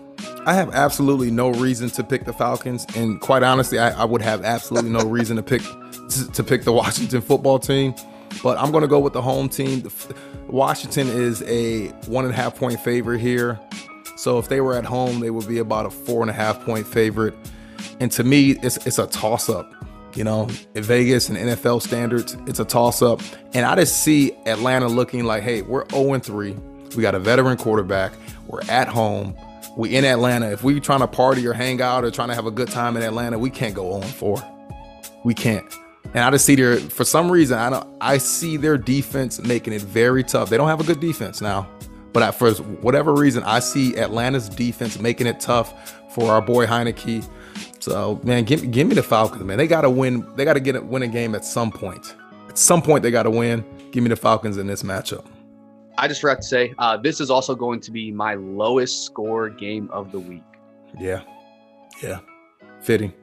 I have absolutely no reason to pick the Falcons, and quite honestly, I, I would have absolutely no reason to pick to, to pick the Washington football team. But I'm going to go with the home team. Washington is a one and a half point favorite here. So if they were at home, they would be about a four and a half point favorite. And to me, it's it's a toss up. You know, in Vegas and NFL standards, it's a toss up. And I just see Atlanta looking like, hey, we're 0 3. We got a veteran quarterback. We're at home. We in Atlanta. If we trying to party or hang out or trying to have a good time in Atlanta, we can't go 0 4. We can't. And I just see their for some reason I don't I see their defense making it very tough. They don't have a good defense now, but I, for whatever reason I see Atlanta's defense making it tough for our boy Heinicke. So man, give give me the Falcons, man. They got to win. They got to get a, win a game at some point. At some point they got to win. Give me the Falcons in this matchup.
I just forgot to say, uh, this is also going to be my lowest score game of the week.
Yeah, yeah, fitting,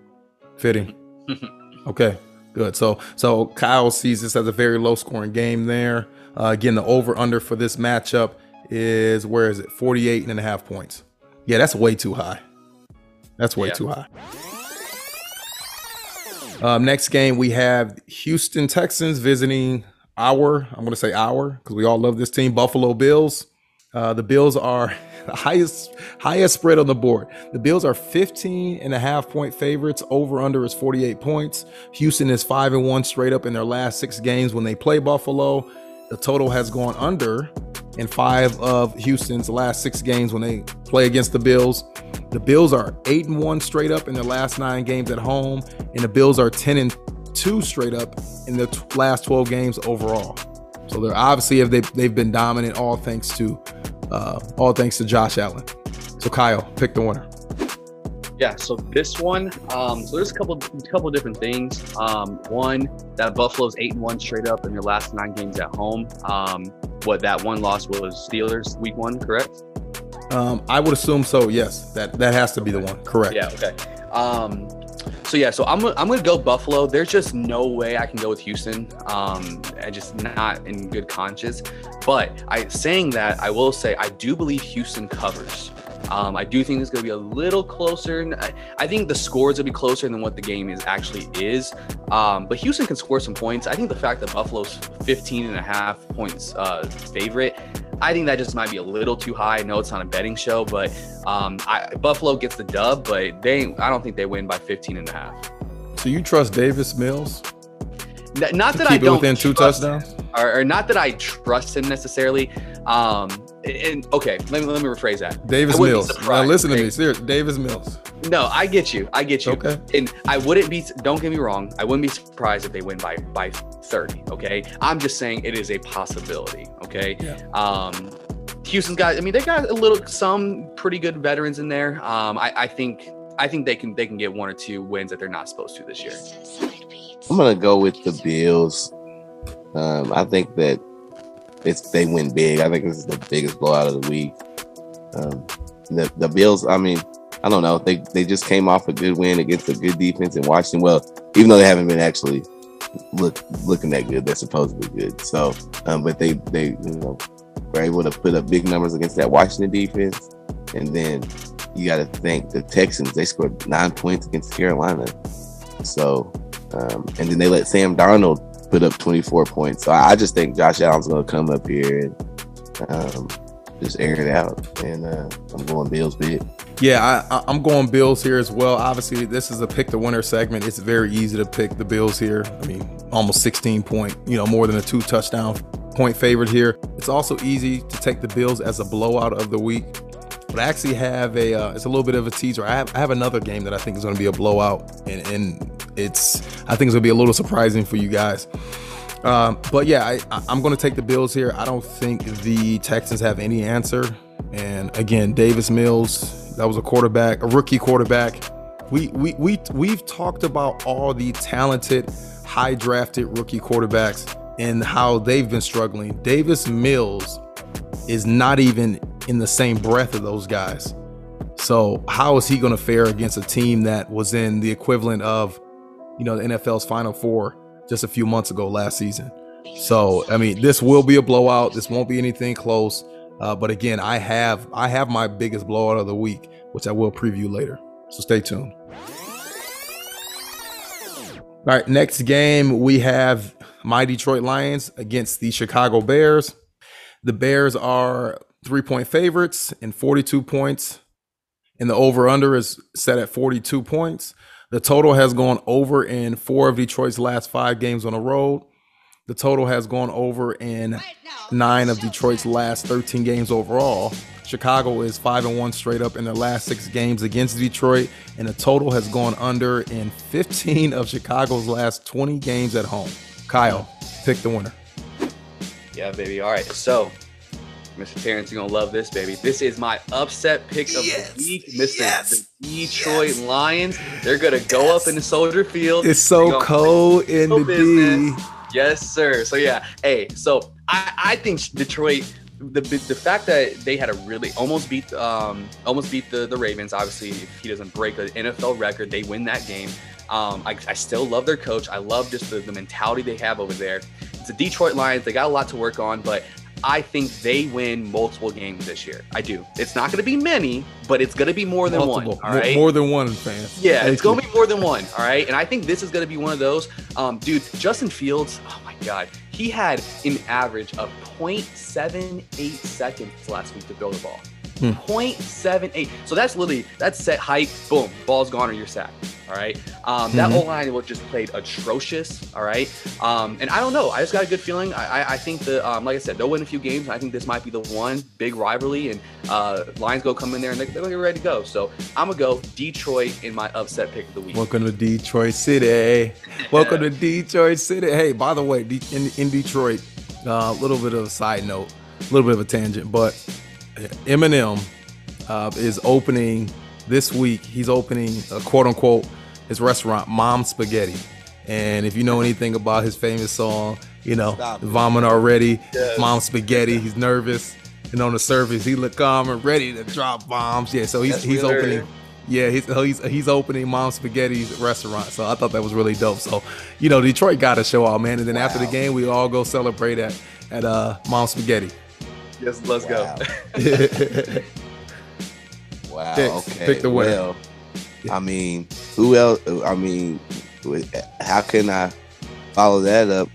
fitting. okay, good. So so Kyle sees this as a very low scoring game there. Uh, again, the over under for this matchup is where is it? 48 and a half points. Yeah, that's way too high. That's way
Yeah.
too high. Um, next game we have Houston Texans visiting our. I'm going to say our because we all love this team. Buffalo Bills. Uh, the Bills are highest highest spread on the board. The Bills are 15 and a half point favorites. Over under is 48 points. Houston is five and one straight up in their last six games when they play Buffalo. The total has gone under in five of Houston's last six games when they play against the Bills. The Bills are eight and one straight up in their last nine games at home, and the Bills are 10 and two straight up in their last 12 games overall. So they're obviously have they they've been dominant all thanks to uh, all thanks to Josh Allen. So Kyle, pick the winner.
Yeah, so this one, um, so there's a couple couple different things. Um, one, that Buffalo's eight and one straight up in their last nine games at home. Um, what that one loss was Steelers week one, correct?
Um, I would assume so. Yes, that that has to be the one. Correct.
Yeah, okay. Um, so yeah, so I'm I'm gonna go Buffalo. There's just no way I can go with Houston. Um, and just not in good conscience. But I saying that, I will say I do believe Houston covers. Um, I do think it's going to be a little closer. I, I think the scores will be closer than what the game is actually is. Um, but Houston can score some points. I think the fact that Buffalo's 15 and a half points uh, favorite, I think that just might be a little too high. I know it's not a betting show, but um, I, Buffalo gets the dub, but they I don't think they win by 15 and a half.
So you trust Davis Mills?
N- not that
keep
I don't
within two
trust
touchdowns.
him, or, or not that I trust him necessarily. Um, and okay, let me let me rephrase that.
Davis
I wouldn't be
Mills. Now
surprised,
listen to me, serious. Davis Mills.
No, I get you. I get you.
Okay.
And I wouldn't be. Don't get me wrong. I wouldn't be surprised if they win by by 30. Okay. I'm just saying it is a possibility. Okay.
Yeah.
Um, Houston's got. I mean, they got a little some pretty good veterans in there. Um, I, I think I think they can they can get one or two wins that they're not supposed to this year.
I'm gonna go with the Bills. Um, I think that it's they win big. I think this is the biggest blowout of the week. Um, the the Bills. I mean, I don't know. They they just came off a good win against a good defense in Washington. Well, even though they haven't been actually look looking that good, they're supposedly good. So, um, but they they you know were able to put up big numbers against that Washington defense, and then you got to thank the Texans. They scored nine points against Carolina. So, um, and then they let Sam Darnold put up 24 points. So I, I just think Josh Allen's going to come up here and um, just air it out. And uh, I'm going Bills big.
Yeah, I, I'm going Bills here as well. Obviously, this is a pick the winner segment. It's very easy to pick the Bills here. I mean, almost 16 point, you know, more than a two touchdown point favorite here. It's also easy to take the Bills as a blowout of the week. But I actually have a, uh, it's a little bit of a teaser. I have, I have another game that I think is going to be a blowout, and, and it's, I think it's going to be a little surprising for you guys. Um, but yeah, I, I'm going to take the Bills here. I don't think the Texans have any answer. And again, Davis Mills, that was a quarterback, a rookie quarterback. We we we we've talked about all the talented, high drafted rookie quarterbacks and how they've been struggling. Davis Mills is not even in the same breath of those guys. So how is he going to fare against a team that was in the equivalent of, you know, the NFL's Final Four just a few months ago last season? So I mean, this will be a blowout. This won't be anything close. Uh, but again, I have I have my biggest blowout of the week, which I will preview later. So stay tuned. All right, next game we have my Detroit Lions against the Chicago Bears. The Bears are three point favorites and 42 points, and the over under is set at 42 points. The total has gone over in four of Detroit's last five games on the road. The total has gone over in nine of Detroit's last 13 games overall. Chicago is five and one straight up in their last six games against Detroit, and the total has gone under in 15 of Chicago's last 20 games at home. Kyle, pick the winner.
Yeah, baby. All right. So, Mr. Terrence, you're gonna love this, baby. This is my upset pick of the week, Mr. The Detroit Lions. They're gonna go up in the Soldier Field.
It's so cold in the
business.
D.
Yes, sir. So yeah, hey, so I, I think Detroit, the the fact that they had a really almost beat um almost beat the the Ravens. Obviously, if he doesn't break an NFL record, they win that game. Um, I, I still love their coach. I love just the, the mentality they have over there. It's the Detroit Lions. They got a lot to work on, but I think they win multiple games this year. I do. It's not going to be many, but it's going to be more than
Multiple.
one. All right.
More than one, fans.
Yeah,
Thank
it's going to be more than one. All right. And I think this is going to be one of those. Um, dude, Justin Fields, oh my God, he had an average of 0.78 seconds last week to throw the ball.
Hmm.
0.78. So that's literally, that's set height, boom, ball's gone or you're sacked. All right. Um, that
Mhm.
whole line was just played atrocious. All right. Um, and I don't know. I just got a good feeling. I, I, I think that, um, like I said, they'll win a few games. I think this might be the one big rivalry, and uh, Lions go come in there and they're, they're gonna get ready to go. So I'm gonna go Detroit in my upset pick of the week.
Welcome to Detroit City. Welcome to Detroit City. Hey, by the way, in, in Detroit, a uh, little bit of a side note, a little bit of a tangent, but Eminem uh, is opening this week. He's opening, uh, quote unquote, his restaurant, Mom Spaghetti. And if you know anything about his famous song, you know,
Stop it.
Vomit Already, Mom Spaghetti, he's nervous. And on the surface, he look calm and ready to drop bombs. Yeah, so he's,
That's
he's
weird.
opening. Yeah, he's, he's he's opening Mom Spaghetti's restaurant. So I thought that was really dope. So, you know, Detroit got to show out, man. And then after the game, we all go celebrate at at uh, Mom Spaghetti.
Yes, let's
Wow.
go.
Wow.
Picks.
Okay.
Pick the winner.
Well, I mean, who else? I mean, how can I follow that up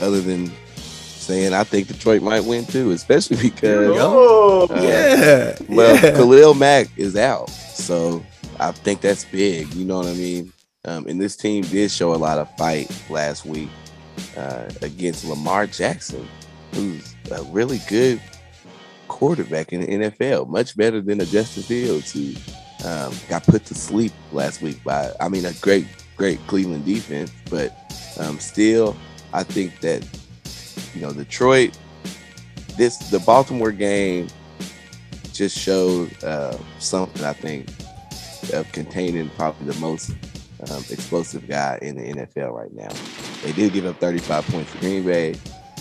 other than saying I think Detroit might win too, especially because
Oh,
uh,
yeah.
well,
yeah.
Khalil Mack is out, so I think that's big. You know what I mean? Um, and this team did show a lot of fight last week uh, against Lamar Jackson, who's a really good quarterback in the NFL, much better than a Justin Fields who um, got put to sleep last week by, I mean, a great, great Cleveland defense, but um, still, I think that you know Detroit, this the Baltimore game just showed uh, something I think of containing probably the most um, explosive guy in the NFL right now. They did give up 35 points to Green Bay.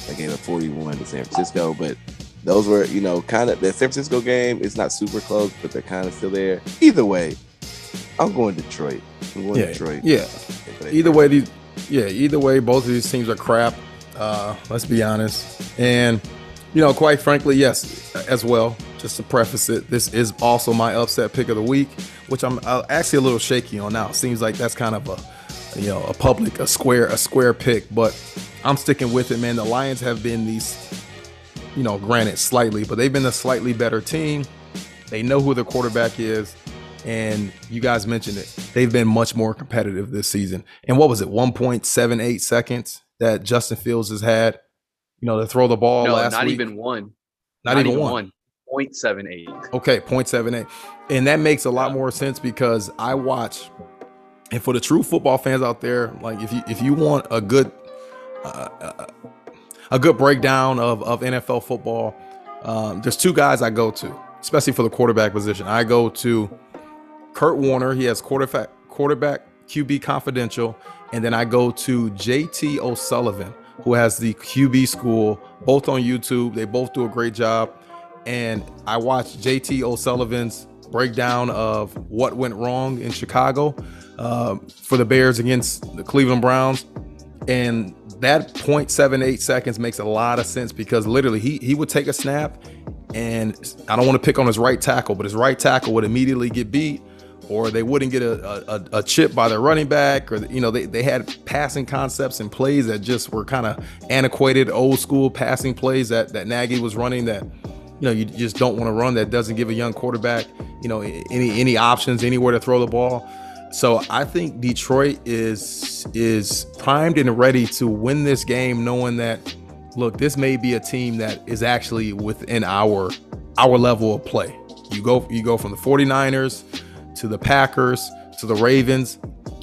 They gave up 41 to San Francisco, but those were, you know, kind of the San Francisco game It's not super close, but they're kind of still there. Either way, I'm going Detroit. I'm going
Yeah,
Detroit.
yeah. Either way, these yeah, either way, both of these teams are crap. Uh, let's be honest. And you know, quite frankly, yes, as well. Just to preface it, this is also my upset pick of the week, which I'm uh, actually a little shaky on now. Seems like that's kind of a you know a public, a square, a square pick, but I'm sticking with it, man. The Lions have been these, you know, granted slightly, but they've been a slightly better team. They know who their quarterback is. And you guys mentioned it. They've been much more competitive this season. And what was it? 1.78 seconds that Justin Fields has had, you know, to throw the ball
no,
last
not
week.
even one.
not, even, one.
Point seven eight.
Okay, 0.78. And that makes a lot more sense because I watch and for the true football fans out there, like if you if you want a good uh, a good breakdown of of NFL football, um, there's two guys I go to, especially for the quarterback position. I go to Kurt Warner. He has quarterback quarterback QB confidential, and then I go to JT O'Sullivan, who has the QB school, both on YouTube. They both do a great job. And I watched JT O'Sullivan's breakdown of what went wrong in Chicago uh, for the Bears against the Cleveland Browns. And that 0.78 seconds makes a lot of sense because literally he he would take a snap and I don't want to pick on his right tackle, but his right tackle would immediately get beat or they wouldn't get a, a, a chip by their running back or you know they, they had passing concepts and plays that just were kind of antiquated old school passing plays that that Nagy was running that you know you just don't want to run that doesn't give a young quarterback you know any any options anywhere to throw the ball so I think Detroit is is primed and ready to win this game knowing that look this may be a team that is actually within our our level of play. You go you go from the 49ers to the Packers to the Ravens.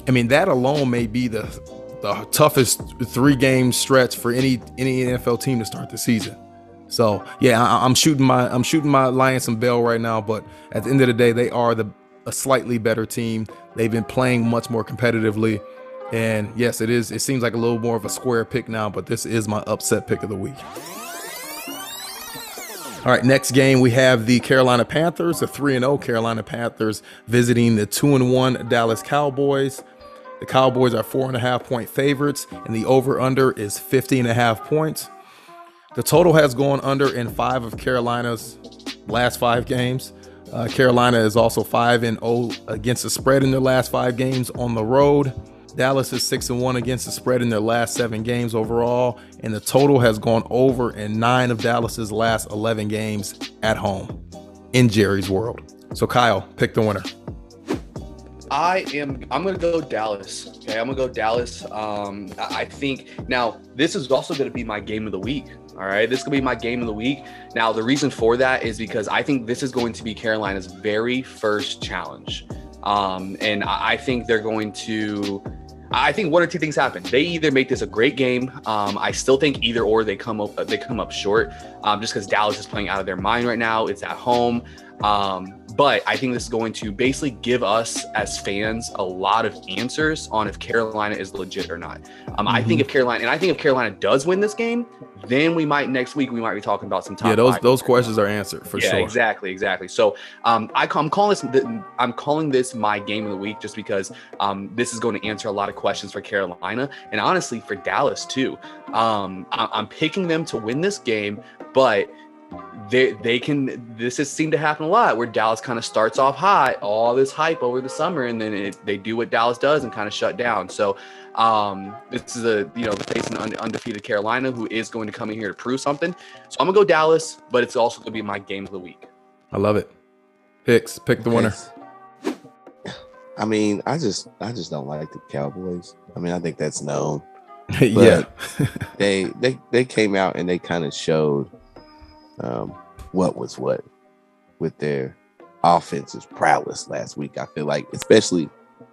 I mean that alone may be the the toughest three game stretch for any any NFL team to start the season. So yeah, I, I'm shooting my I'm shooting my Lions some bell right now, but at the end of the day, they are the a slightly better team. They've been playing much more competitively, and yes, it is. It seems like a little more of a square pick now, but this is my upset pick of the week. All right, next game we have the Carolina Panthers, the 3 0 Carolina Panthers visiting the 2 1 Dallas Cowboys. The Cowboys are four and a half point favorites, and the over under is 50 and a half points. The total has gone under in five of Carolina's last five games. Uh, Carolina is also 5 and 0 against the spread in their last five games on the road. Dallas is 6 and 1 against the spread in their last seven games overall, and the total has gone over in nine of Dallas's last 11 games at home in Jerry's world. So, Kyle, pick the winner.
I am. I'm gonna go Dallas. Okay, I'm gonna go Dallas. Um, I think now this is also gonna be my game of the week. All right, this is gonna be my game of the week. Now the reason for that is because I think this is going to be Carolina's very first challenge, um, and I I think they're going to. I think one or two things happen. They either make this a great game. Um, I still think either or they come up they come up short, um, just because Dallas is playing out of their mind right now. It's at home. Um, but I think this is going to basically give us as fans a lot of answers on if Carolina is legit or not. Um, I think if Carolina, and I think if Carolina does win this game, then we might next week we might be talking about some top.
Yeah, those those questions are answered for
yeah,
sure.
exactly, exactly. So um, I, am calling this the, I'm calling this my game of the week just because um, this is going to answer a lot of questions for Carolina and honestly for Dallas too. Um, I, I'm picking them to win this game, but they they can this has seemed to happen a lot where Dallas kind of starts off hot, all this hype over the summer, and then it, they do what Dallas does and kind of shut down. So um, this is a you know facing an undefeated Carolina who is going to come in here to prove something. So I'm gonna go Dallas, but it's also gonna be my game of the week.
I love it. Hicks, pick the winner.
I mean, I just I just don't like the Cowboys. I mean, I think that's known.
yeah.
They they they came out and they kind of showed um what was what with their offensive prowess last week. I feel like, especially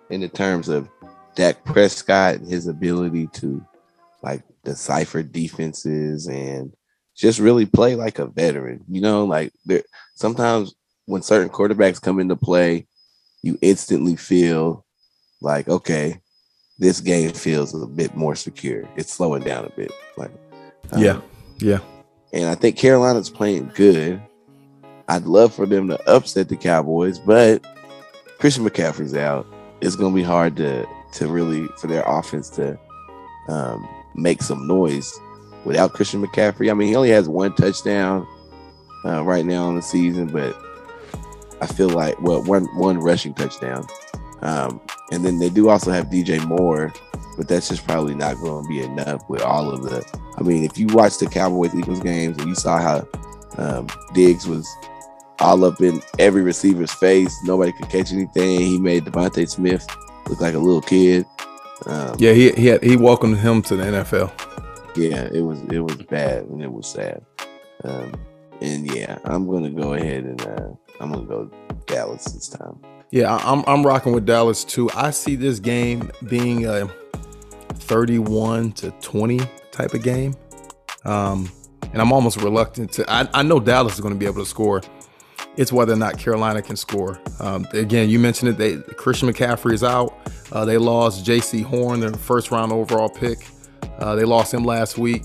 in the terms of Dak Prescott and his ability to like decipher defenses and just really play like a veteran. You know, like there sometimes when certain quarterbacks come into play, you instantly feel like, okay, this game feels a bit more secure. It's slowing down a bit. Like, um,
yeah. Yeah.
and I think Carolina's playing good. I'd love for them to upset the Cowboys, but Christian McCaffrey's out. It's going to be hard to to really for their offense to um, make some noise without Christian McCaffrey. I mean, he only has one touchdown uh, right now in the season, but I feel like well, one one rushing touchdown, um, and then they do also have DJ Moore, but that's just probably not going to be enough with all of the. I mean, if you watch the Cowboys Eagles games and you saw how um, Diggs was all up in every receiver's face, nobody could catch anything. He made DeVonta Smith look like a little kid. Um,
Yeah, he he had, he welcomed him to the NFL.
yeah, it was it was bad and it was sad. Um, and yeah, I'm gonna go ahead and uh, I'm gonna go Dallas this time.
Yeah, I'm I'm rocking with Dallas too. I see this game being a 31 to 20 type of game. Um, and I'm almost reluctant to. I, I know Dallas is going to be able to score. It's whether or not Carolina can score. Um, again, you mentioned it. They Christian McCaffrey is out. Uh, they lost Jaycee Horn, their first round overall pick. Uh, they lost him last week.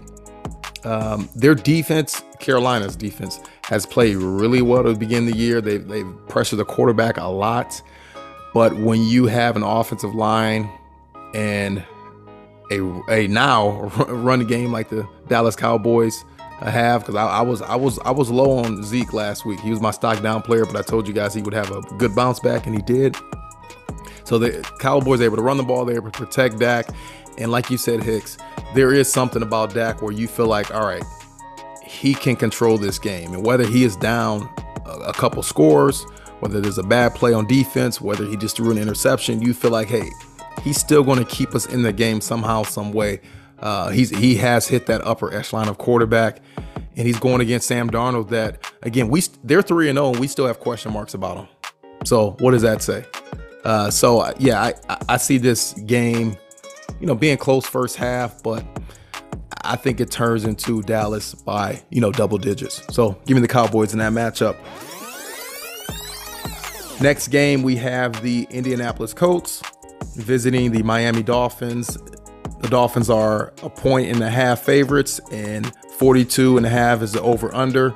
Um, their defense, Carolina's defense, has played really well to begin the year. They they've pressured the quarterback a lot, but when you have an offensive line and a a now run game like the Dallas Cowboys have, because I, I was I was I was low on Zeke last week. He was my stock down player, but I told you guys he would have a good bounce back, and he did. So the Cowboys able to run the ball, they able to protect Dak, and like you said, Hicks, there is something about Dak where you feel like, all right, he can control this game, and whether he is down a, a couple scores, whether there's a bad play on defense, whether he just threw an interception, you feel like, hey, he's still going to keep us in the game somehow, some way. Uh, he's he has hit that upper echelon of quarterback, and he's going against Sam Darnold. That again, we they're three and zero, and we still have question marks about him. So what does that say? Uh, so yeah, I I see this game, you know, being close first half, but I think it turns into Dallas by you know double digits. So give me the Cowboys in that matchup. Next game we have the Indianapolis Colts visiting the Miami Dolphins. The Dolphins are a point and a half favorites, and 42 and a half is the over under.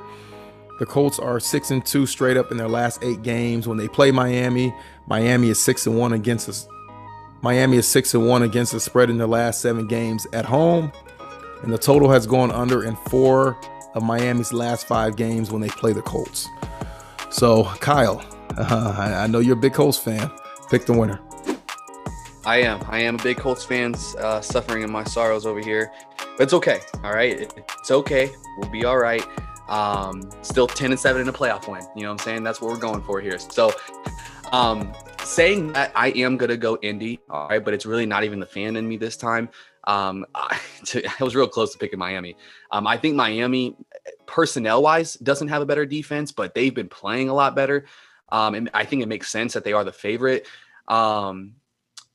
The Colts are six and two straight up in their last eight games. When they play Miami, Miami is six and one against us. Miami is six and one against the spread in their last seven games at home, and the total has gone under in four of Miami's last five games when they play the Colts. So, Kyle, uh, I, I know you're a big Colts fan. Pick the winner.
I am. I am a big Colts fan, uh, suffering in my sorrows over here. But it's okay. All right. It's okay. We'll be all right. Um, still 10 and 7 in a playoff win. You know what I'm saying? That's what we're going for here. So, um, saying that I am going to go Indy. All right. But it's really not even the fan in me this time. Um, I, I was real close to picking Miami. Um, I think Miami, personnel wise, doesn't have a better defense, but they've been playing a lot better. Um, and I think it makes sense that they are the favorite. Um,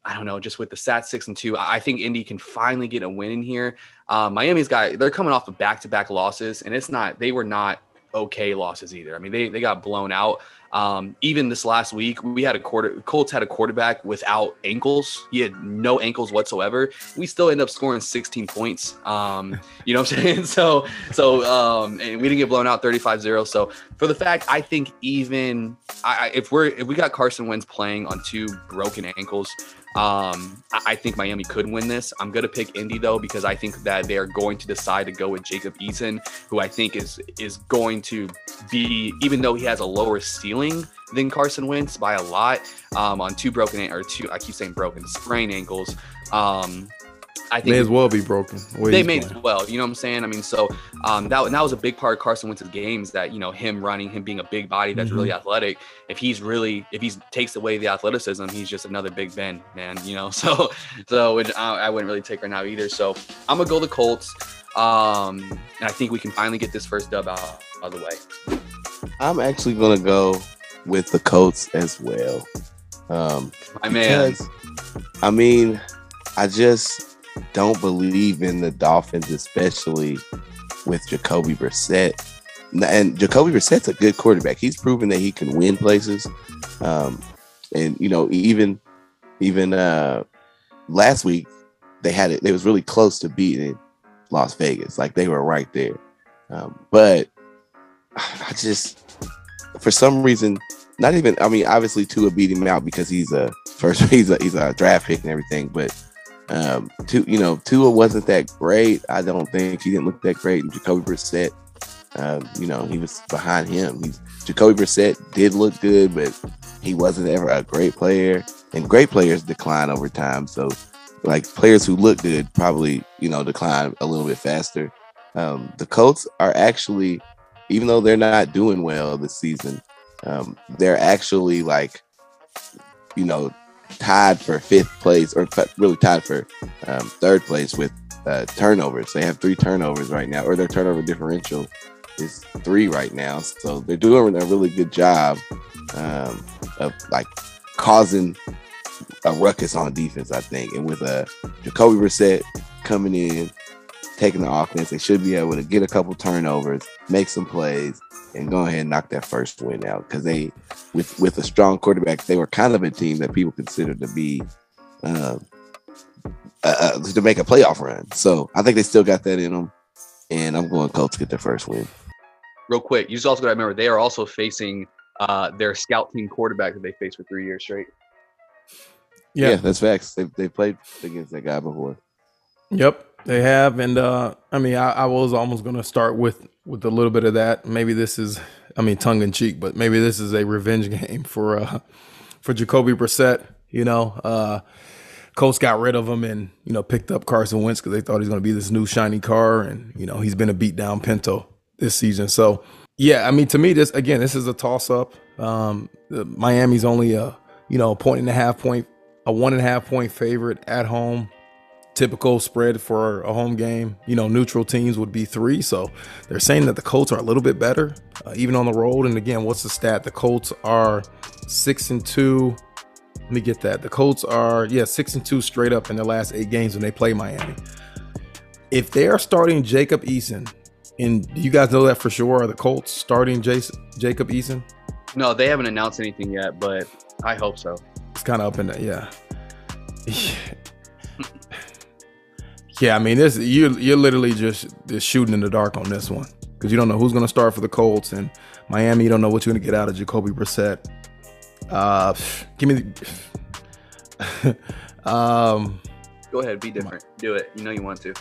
I don't know, just with the sat six and two, I think Indy can finally get a win in here. Um, Miami's got they're coming off of back to back losses, and it's not they were not okay losses either. I mean, they they got blown out. Um, even this last week, we had a quarter Colts had a quarterback without ankles. He had no ankles whatsoever. We still end up scoring 16 points. Um, you know what I'm saying? So so um, and we didn't get blown out 35-0. So for the fact, I think even I- if we're if we got Carson Wentz playing on two broken ankles, Um, I, think Miami could win this. I'm gonna pick Indy though because I think that they are going to decide to go with Jacob Eason, who I think is is going to be, even though he has a lower ceiling than Carson Wentz by a lot, um, on two broken or two, I keep saying broken, sprain ankles. Um, I think
May as well be broken. the way
they
he's
made
playing.
as well. You know what I'm saying? I mean, so um, that that was a big part of Carson Wentz's games. That you know him running, him being a big body that's really
Mm-hmm.
athletic. If he's really, if he takes away the athleticism, he's just another Big Ben man. You know, so so it, I, I wouldn't really take her now either. So I'm gonna go the Colts, um, and I think we can finally get this first dub out, out of the way.
I'm actually gonna go with the Colts as well. Um,
My man,
because, I mean, I just don't believe in the Dolphins, especially with Jacoby Brissett. And Jacoby Brissett's a good quarterback. He's proven that he can win places. Um, and you know, even even uh, last week they had it. They was really close to beating Las Vegas. Like they were right there. Um, but I just, for some reason, not even. I mean, obviously Tua beat him out because he's a first. He's a he's a draft pick and everything. But um, Tua, you know, Tua wasn't that great. I don't think he didn't look that great. And Jacoby Brissett, um, you know, he was behind him. He's Jacoby Brissett did look good, but he wasn't ever a great player. And great players decline over time. So, like players who look good probably you know decline a little bit faster. Um, the Colts are actually, even though they're not doing well this season, um, they're actually like, you know, tied for fifth place or really tied for um, third place with uh, turnovers. They have three turnovers right now, or their turnover differential is three right now. So they're doing a really good job um, of like causing a ruckus on defense, I think. And with uh, Jacoby Brissett coming in, taking the offense, they should be able to get a couple turnovers, make some plays, and go ahead and knock that first win out. Because they, with with a strong quarterback, they were kind of a team that people considered to be uh, uh, to make a playoff run. So I think they still got that in them. And I'm going Colts to get their first win.
real quick, you just also got to remember they are also facing uh, their scout team quarterback that they faced for three years straight.
Yeah,
Yeah.
that's facts. They they played against that guy before.
Yep, they have, and uh, I mean, I, I was almost going to start with with a little bit of that. Maybe this is, I mean, tongue in cheek, but maybe this is a revenge game for uh, for Jacoby Brissett. You know, uh, Colts got rid of him and you know picked up Carson Wentz because they thought he's going to be this new shiny car, and you know he's been a beat down Pinto this season. So yeah, I mean, to me, this again, this is a toss up. Um, Miami's only a you know a point and a half point, a one and a half point favorite at home typical spread for a home game. You know, neutral teams would be three. So they're saying that the Colts are a little bit better, uh, even on the road. And again, what's the stat? The Colts are six and two. Let me get that. The Colts are, yeah, six and two straight up in their last eight games when they play Miami. If they are starting Jacob Eason, and do you guys know that for sure? Are the Colts starting Jason, Jacob Eason?
No, they haven't announced anything yet, but I hope so.
It's kind of up in the yeah. Yeah, I mean this you you're literally just just shooting in the dark on this one because you don't know who's going to start for the Colts and Miami. You don't know what you're going to get out of Jacoby Brissett. Uh, give me the. um,
Go ahead, be different. Do it. You know you want to.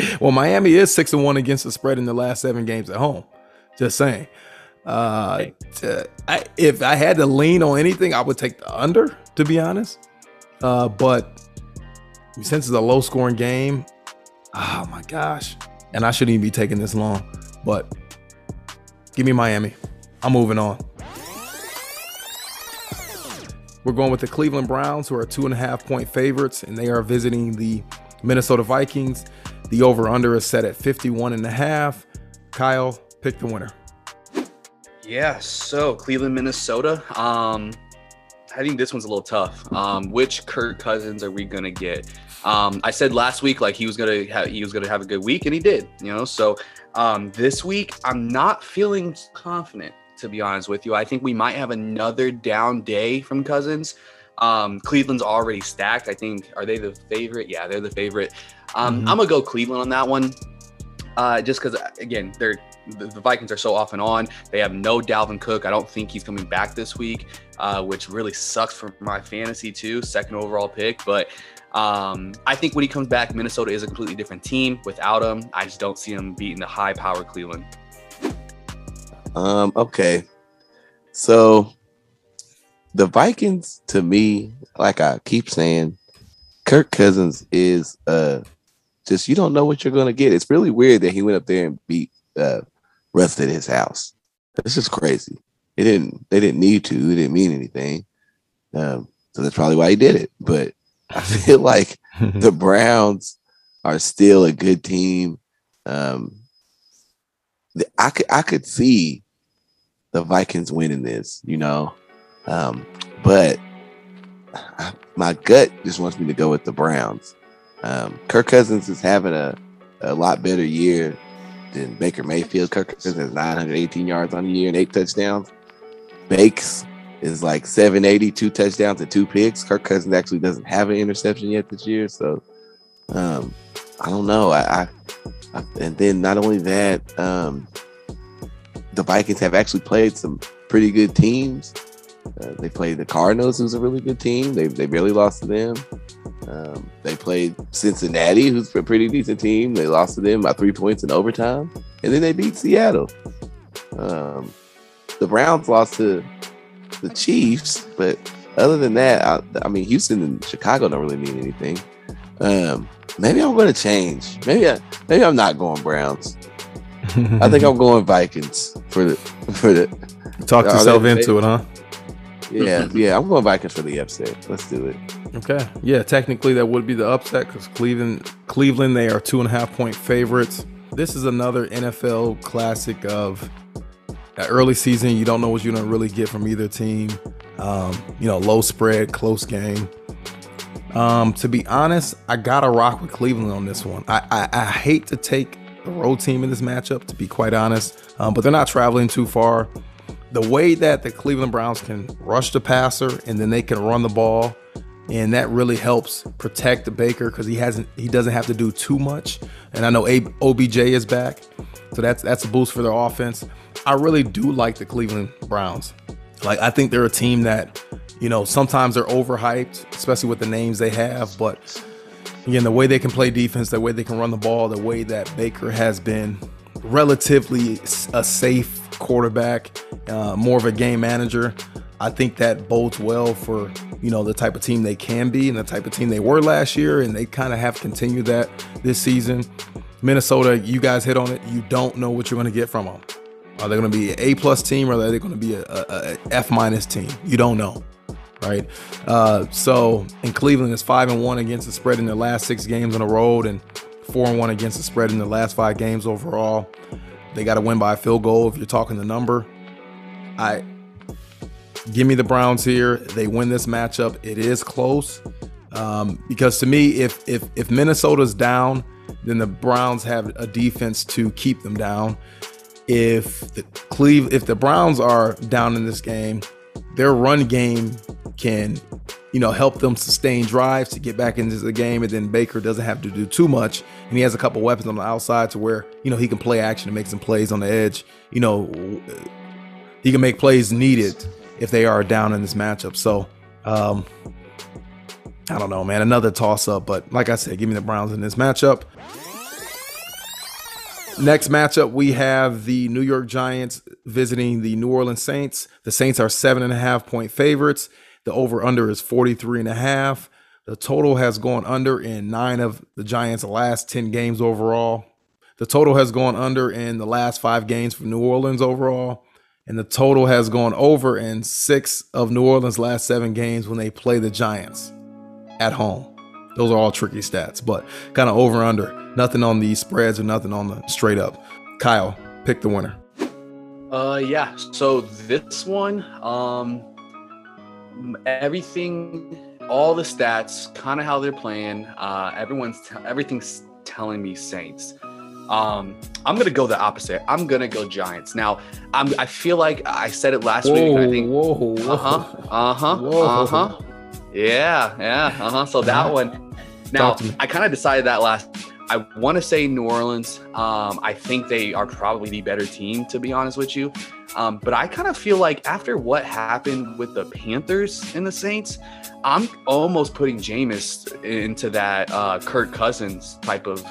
well, Miami is six and one against the spread in the last seven games at home. Just saying. Uh, t- I, if I had to lean on anything, I would take the under. To be honest, uh, but since it's a low scoring game, oh my gosh, and I shouldn't even be taking this long. But give me Miami. I'm moving on. We're going with the Cleveland Browns, who are two and a half point favorites, and they are visiting the Minnesota Vikings. The over under is set at 51 and a half. Kyle, pick the winner.
Yeah, so Cleveland, Minnesota. Um, I think this one's a little tough. Um, which Kirk Cousins are we gonna get? Um, I said last week like he was gonna have he was gonna have a good week, and he did. You know, so um, this week I'm not feeling confident to be honest with you. I think we might have another down day from Cousins. Um, Cleveland's already stacked. I think are they the favorite? Yeah, they're the favorite. Um,
Mhm.
I'm gonna go Cleveland on that one, uh, just because again they're the, the Vikings are so off and on. They have no Dalvin Cook. I don't think he's coming back this week, uh, which really sucks for my fantasy too. Second overall pick, but um, I think when he comes back, Minnesota is a completely different team without him. I just don't see him beating the high power Cleveland.
Um, okay. So the Vikings, to me, like I keep saying, Kirk Cousins is uh just you don't know what you're gonna get. It's really weird that he went up there and beat uh Russ at his house. This is crazy. It didn't they didn't need to, it didn't mean anything. Um, so that's probably why he did it. But I feel like the Browns are still a good team. Um, the- I could I could see the Vikings winning this, you know, um, but I, my gut just wants me to go with the Browns. Um, Kirk Cousins is having a, a lot better year than Baker Mayfield. Kirk Cousins has 918 yards on the year and eight touchdowns. Bakes is like 780, two touchdowns and two picks. Kirk Cousins actually doesn't have an interception yet this year, so um, I don't know. I, I, I and then not only that, um, the Vikings have actually played some pretty good teams. Uh, they played the Cardinals, who's a really good team. They they barely lost to them. Um, they played Cincinnati, who's a pretty decent team. They lost to them by three points in overtime, and then they beat Seattle. Um, the Browns lost to the Chiefs, but other than that, I, I mean, Houston and Chicago don't really mean anything. Um, maybe I'm going to change. Maybe I, maybe I'm not going Browns. I think I'm going Vikings for the for the
Talk yourself
they-
into it, huh?
yeah yeah. I'm going Vikings for the upset. Let's do it.
Okay. Yeah, technically that would be the upset because Cleveland, Cleveland, they are two and a half point favorites. This is another NFL classic of that early season. You don't know what you're gonna really get from either team. Um, you know, low spread, close game. Um, to be honest, I gotta rock with Cleveland on this one. I, I, I hate to take the road team in this matchup, to be quite honest, um, but they're not traveling too far. The way that the Cleveland Browns can rush the passer and then they can run the ball, and that really helps protect the Baker because he hasn't he doesn't have to do too much. And I know OBJ is back, so that's that's a boost for their offense. I really do like the Cleveland Browns. Like I think they're a team that, you know, sometimes they're overhyped, especially with the names they have. But again, the way they can play defense, the way they can run the ball, the way that Baker has been relatively a safe quarterback, uh, more of a game manager. I think that bodes well for you know the type of team they can be and the type of team they were last year, and they kind of have continued that this season. Minnesota, you guys hit on it. You don't know what you're going to get from them. Are they going to be an A plus team or are they going to be a, a, a F minus team? You don't know, right? Uh, so in Cleveland, it's five and one against the spread in their last six games on the road, and four and one against the spread in the last five games overall. They got to win by a field goal if you're talking the number. I give me the Browns here. They win this matchup. It is close um, because to me, if if if Minnesota's down, then the Browns have a defense to keep them down. If the Cleve, if the Browns are down in this game, their run game can, you know, help them sustain drives to get back into the game, and then Baker doesn't have to do too much, and he has a couple weapons on the outside to where you know he can play action and make some plays on the edge. You know, he can make plays needed if they are down in this matchup. So, um, I don't know, man. Another toss up, but like I said, give me the Browns in this matchup. Next matchup, we have the New York Giants visiting the New Orleans Saints. The Saints are seven and a half point favorites. The over under is 43 and a half. The total has gone under in nine of the Giants' last 10 games overall. The total has gone under in the last five games for New Orleans overall. And the total has gone over in six of New Orleans' last seven games when they play the Giants at home. Those are all tricky stats, but kind of over under. Nothing on the spreads or nothing on the straight up. Kyle, pick the winner.
Uh, yeah. So this one, um, everything, all the stats, kind of how they're playing. Uh, everyone's t- everything's telling me Saints. Um, I'm gonna go the opposite. I'm gonna go Giants. Now, I'm. I feel like I said it last week. I think.
whoa,
Uh huh. Uh huh.
Whoa.
Uh huh. Yeah. Yeah. Uh huh. So that one. Now
Talk to me.
I kind of decided that last I want to say New Orleans. Um, I think they are probably the better team, to be honest with you. Um, but I kind of feel like after what happened with the Panthers and the Saints, I'm almost putting Jameis into that uh, Kirk Cousins type of,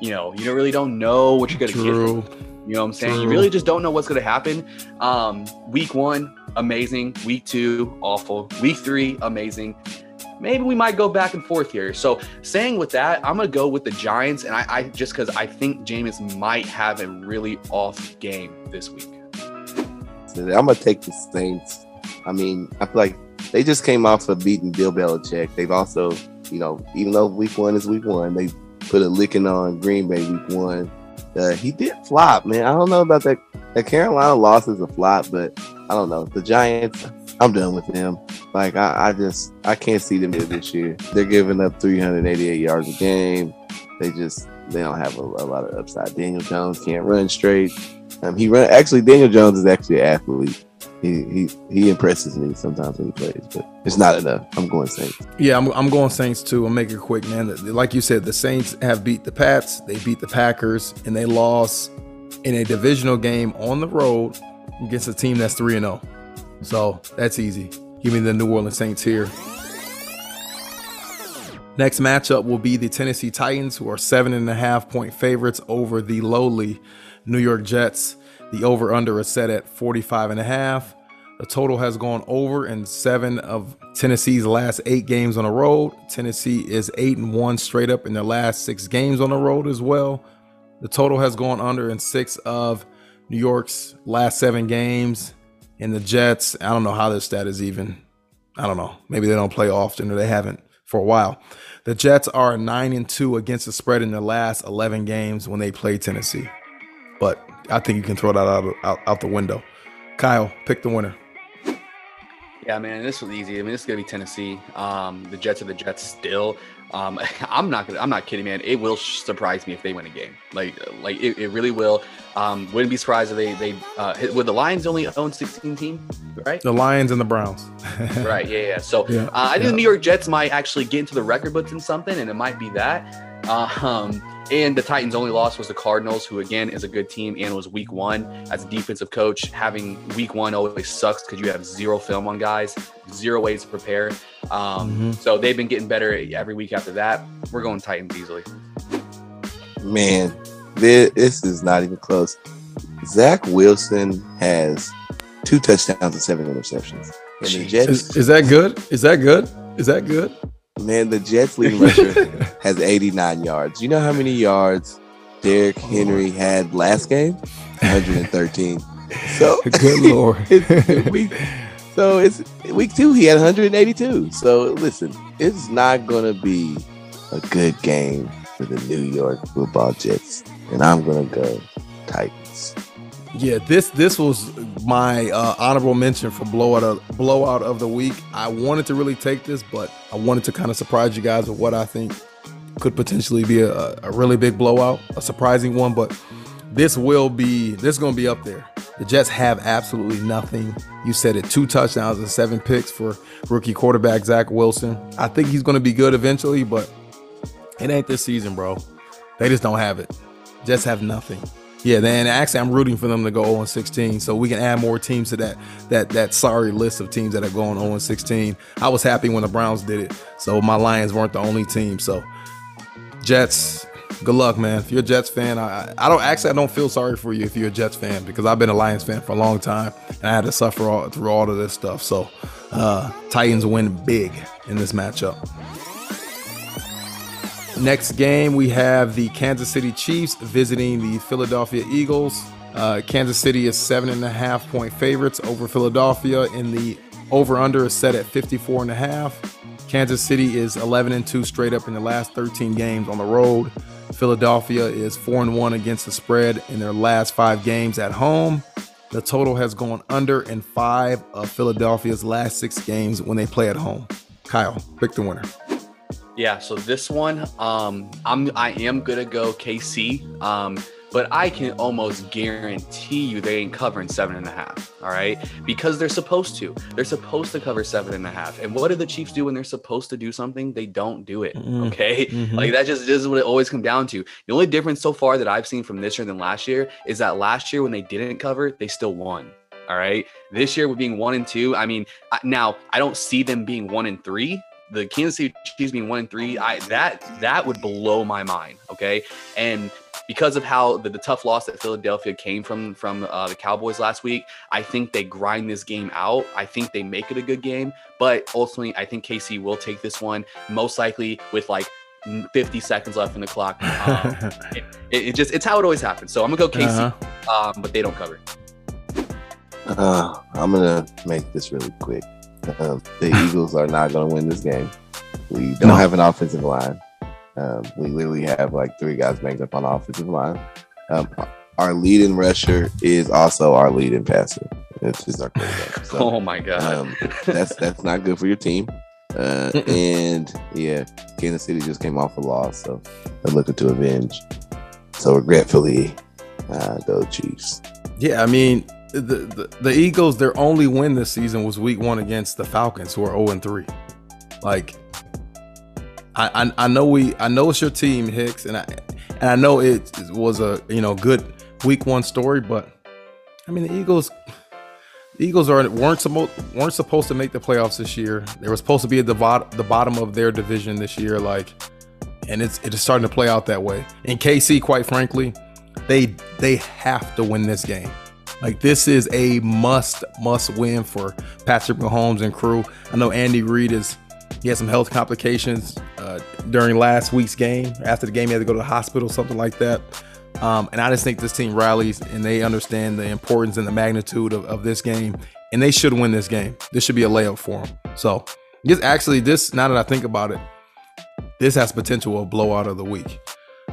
you know, you don't really don't know what you're going to get. You know what I'm saying?
True.
You really just don't know what's going to happen. Um, week one, amazing. Week two, awful. Week three, amazing. Maybe we might go back and forth here. So, saying with that, I'm gonna go with the Giants, and I, I just because I think Jameis might have a really off game this week.
I'm gonna take the Saints. I mean, I feel like they just came off of beating Bill Belichick. They've also, you know, even though week one is week one, they put a licking on Green Bay week one. Uh, he did flop, man. I don't know about that. That Carolina loss is a flop, but I don't know. The Giants, I'm done with them. Like I, I just I can't see them this year. They're giving up 388 yards a game. They just they don't have a, a lot of upside. Daniel Jones can't run straight. Um, he run actually. Daniel Jones is actually an athlete. He he he impresses me sometimes when he plays, but it's not enough. I'm going Saints.
Yeah, I'm, I'm going Saints too. I'll make it quick, man. Like you said, the Saints have beat the Pats, they beat the Packers, and they lost in a divisional game on the road against a team that's 3 and 0. So that's easy. Give me the New Orleans Saints here. Next matchup will be the Tennessee Titans, who are seven and a half point favorites over the lowly New York Jets. The over under is set at 45 and a half. The total has gone over in seven of Tennessee's last eight games on the road. Tennessee is eight and one straight up in their last six games on the road as well. The total has gone under in six of New York's last seven games. And the Jets, I don't know how this stat is even. I don't know. Maybe they don't play often or they haven't for a while. The Jets are nine and two against the spread in their last 11 games when they play Tennessee. But I think you can throw that out, out, out the window. Kyle, pick the winner.
Yeah, man, this was easy. I mean, this is gonna be Tennessee. Um, the Jets are the Jets still. Um, I'm not gonna. I'm not kidding, man. It will surprise me if they win a game. Like, like it, it really will. Um, wouldn't be surprised if they they uh, hit- would the Lions only own 16 team, right?
The Lions and the Browns.
right. Yeah. Yeah. So
Yeah,
uh, I think
yeah.
the New York Jets might actually get into the record books in something, and it might be that. Um, and the Titans' only loss was the Cardinals, who again is a good team and was Week One as a defensive coach. Having Week One always sucks because you have zero film on guys, zero ways to prepare. Um,
Mhm.
So they've been getting better every week after that. We're going Titans easily.
Man, this, this is not even close. Zach Wilson has two touchdowns and seven interceptions. And the Jets,
Is, is that good? Is that good? Is that good?
Man, the Jets leading rusher has 89 yards. You know how many yards Derrick oh, Henry had last game? 113. So
Good lord.
it's week, so it's week two. He had 182. So listen, it's not gonna be a good game for the New York Football Jets, and I'm gonna go Titans.
Yeah, this this was my uh, honorable mention for blowout of, blowout of the week. I wanted to really take this, but I wanted to kind of surprise you guys with what I think could potentially be a, a really big blowout, a surprising one. But this will be this is going to be up there. The Jets have absolutely nothing. You said it: two touchdowns and seven picks for rookie quarterback Zach Wilson. I think he's going to be good eventually, but it ain't this season, bro. They just don't have it. Jets have nothing. Yeah, then actually I'm rooting for them to go 0 16, so we can add more teams to that that that sorry list of teams that are going 0 16. I was happy when the Browns did it, so my Lions weren't the only team. So Jets, good luck, man. If you're a Jets fan, I I don't actually I don't feel sorry for you if you're a Jets fan because I've been a Lions fan for a long time and I had to suffer all, through all of this stuff. So uh, Titans win big in this matchup. Next game, we have the Kansas City Chiefs visiting the Philadelphia Eagles. Uh, Kansas City is seven and a half point favorites over Philadelphia, and the over under is set at 54 and a half. Kansas City is 11 and 2 straight up in the last 13 games on the road. Philadelphia is 4 and 1 against the spread in their last five games at home. The total has gone under in five of Philadelphia's last six games when they play at home. Kyle, pick the winner.
Yeah, so this one, um, I'm I am gonna go KC. Um, but I can almost guarantee you they ain't covering seven and a half. All right. Because they're supposed to. They're supposed to cover seven and a half. And what do the Chiefs do when they're supposed to do something? They don't do it.
Mhm.
Okay.
Mhm.
Like that just this is what it always comes down to. The only difference so far that I've seen from this year than last year is that last year when they didn't cover, they still won. All right. This year with being one and two, I mean, now I don't see them being one and three. The Kansas City Chiefs being one and three, I that that would blow my mind. Okay, and because of how the, the tough loss that Philadelphia came from from uh, the Cowboys last week, I think they grind this game out. I think they make it a good game, but ultimately, I think KC will take this one most likely with like 50 seconds left in the clock. Um, it, it just it's how it always happens. So I'm gonna go KC,
Uh-huh.
um, but they don't cover.
Uh, I'm gonna make this really quick. Um, the Eagles are not gonna win this game. We don't
No.
have an offensive line. Um, we literally have like three guys banged up on the offensive line. Um, our leading rusher is also our leading passer. It's just our quarterback. So,
oh my god.
um, that's that's not good for your team. Uh, and yeah, Kansas City just came off a loss, so they're looking to avenge. So regretfully, uh, go Chiefs.
Yeah, I mean, the, the the Eagles, their only win this season was Week One against the Falcons, who are zero and three. Like, I, I I know we I know it's your team, Hicks, and I and I know it was a you know good Week One story, but I mean the Eagles. The Eagles are weren't supposed weren't supposed to make the playoffs this year. They were supposed to be at the the bottom of their division this year, like, and it's it is starting to play out that way. In KC, quite frankly, they they have to win this game. Like this is a must must win for Patrick Mahomes and crew. I know Andy Reid is he had some health complications uh, during last week's game. After the game, he had to go to the hospital, something like that. Um, and I just think this team rallies and they understand the importance and the magnitude of, of this game, and they should win this game. This should be a layup for them. So, this actually, this now that I think about it, this has potential of blowout of the week.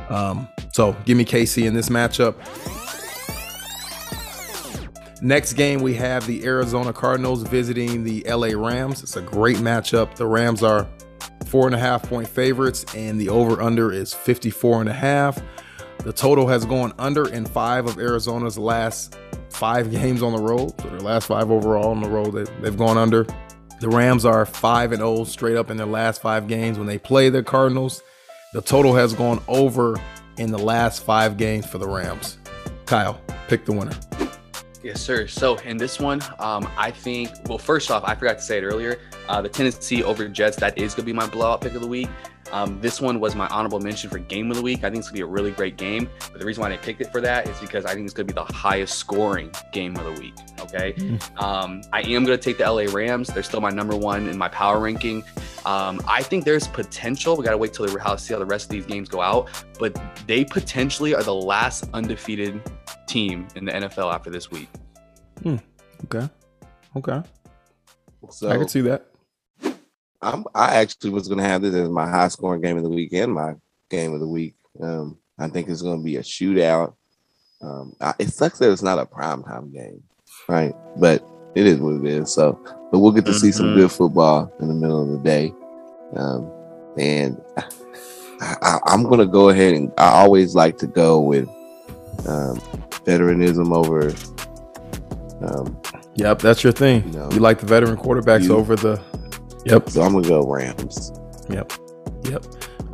Um, so, give me KC in this matchup. Next game, we have the Arizona Cardinals visiting the LA Rams. It's a great matchup. The Rams are four and a half point favorites, and the over under is 54 and a half. The total has gone under in five of Arizona's last five games on the road. So their last five overall on the road, they, they've gone under. The Rams are five and 0 straight up in their last five games when they play the Cardinals. The total has gone over in the last five games for the Rams. Kyle, pick the winner.
Yes, sir. So in this one, um, I think. Well, first off, I forgot to say it earlier. Uh, the Tennessee over Jets. That is gonna be my blowout pick of the week. Um, this one was my honorable mention for game of the week. I think it's gonna be a really great game. But the reason why I picked it for that is because I think it's gonna be the highest scoring game of the week. Okay. Um, I am gonna take the LA Rams. They're still my number one in my power ranking. Um, I think there's potential. We gotta wait till the how see how the rest of these games go out. But they potentially are the last undefeated team in the NFL after this week.
Okay. Okay.
So
I can see that.
I'm, I actually was going to have this as my high scoring game of the week and my game of the week. Um, I think it's going to be a shootout. Um, I, it sucks that it's not a primetime game, right? But it is what it is. So, but we'll get to see some
Mhm.
good football in the middle of the day. Um, and I, I, I'm going to go ahead and I always like to go with um, veteranism over. Um,
Yep, that's your thing.
You know,
you like the veteran quarterbacks
you-
over the. Yep.
so I'm going to go Rams.
Yep. Yep.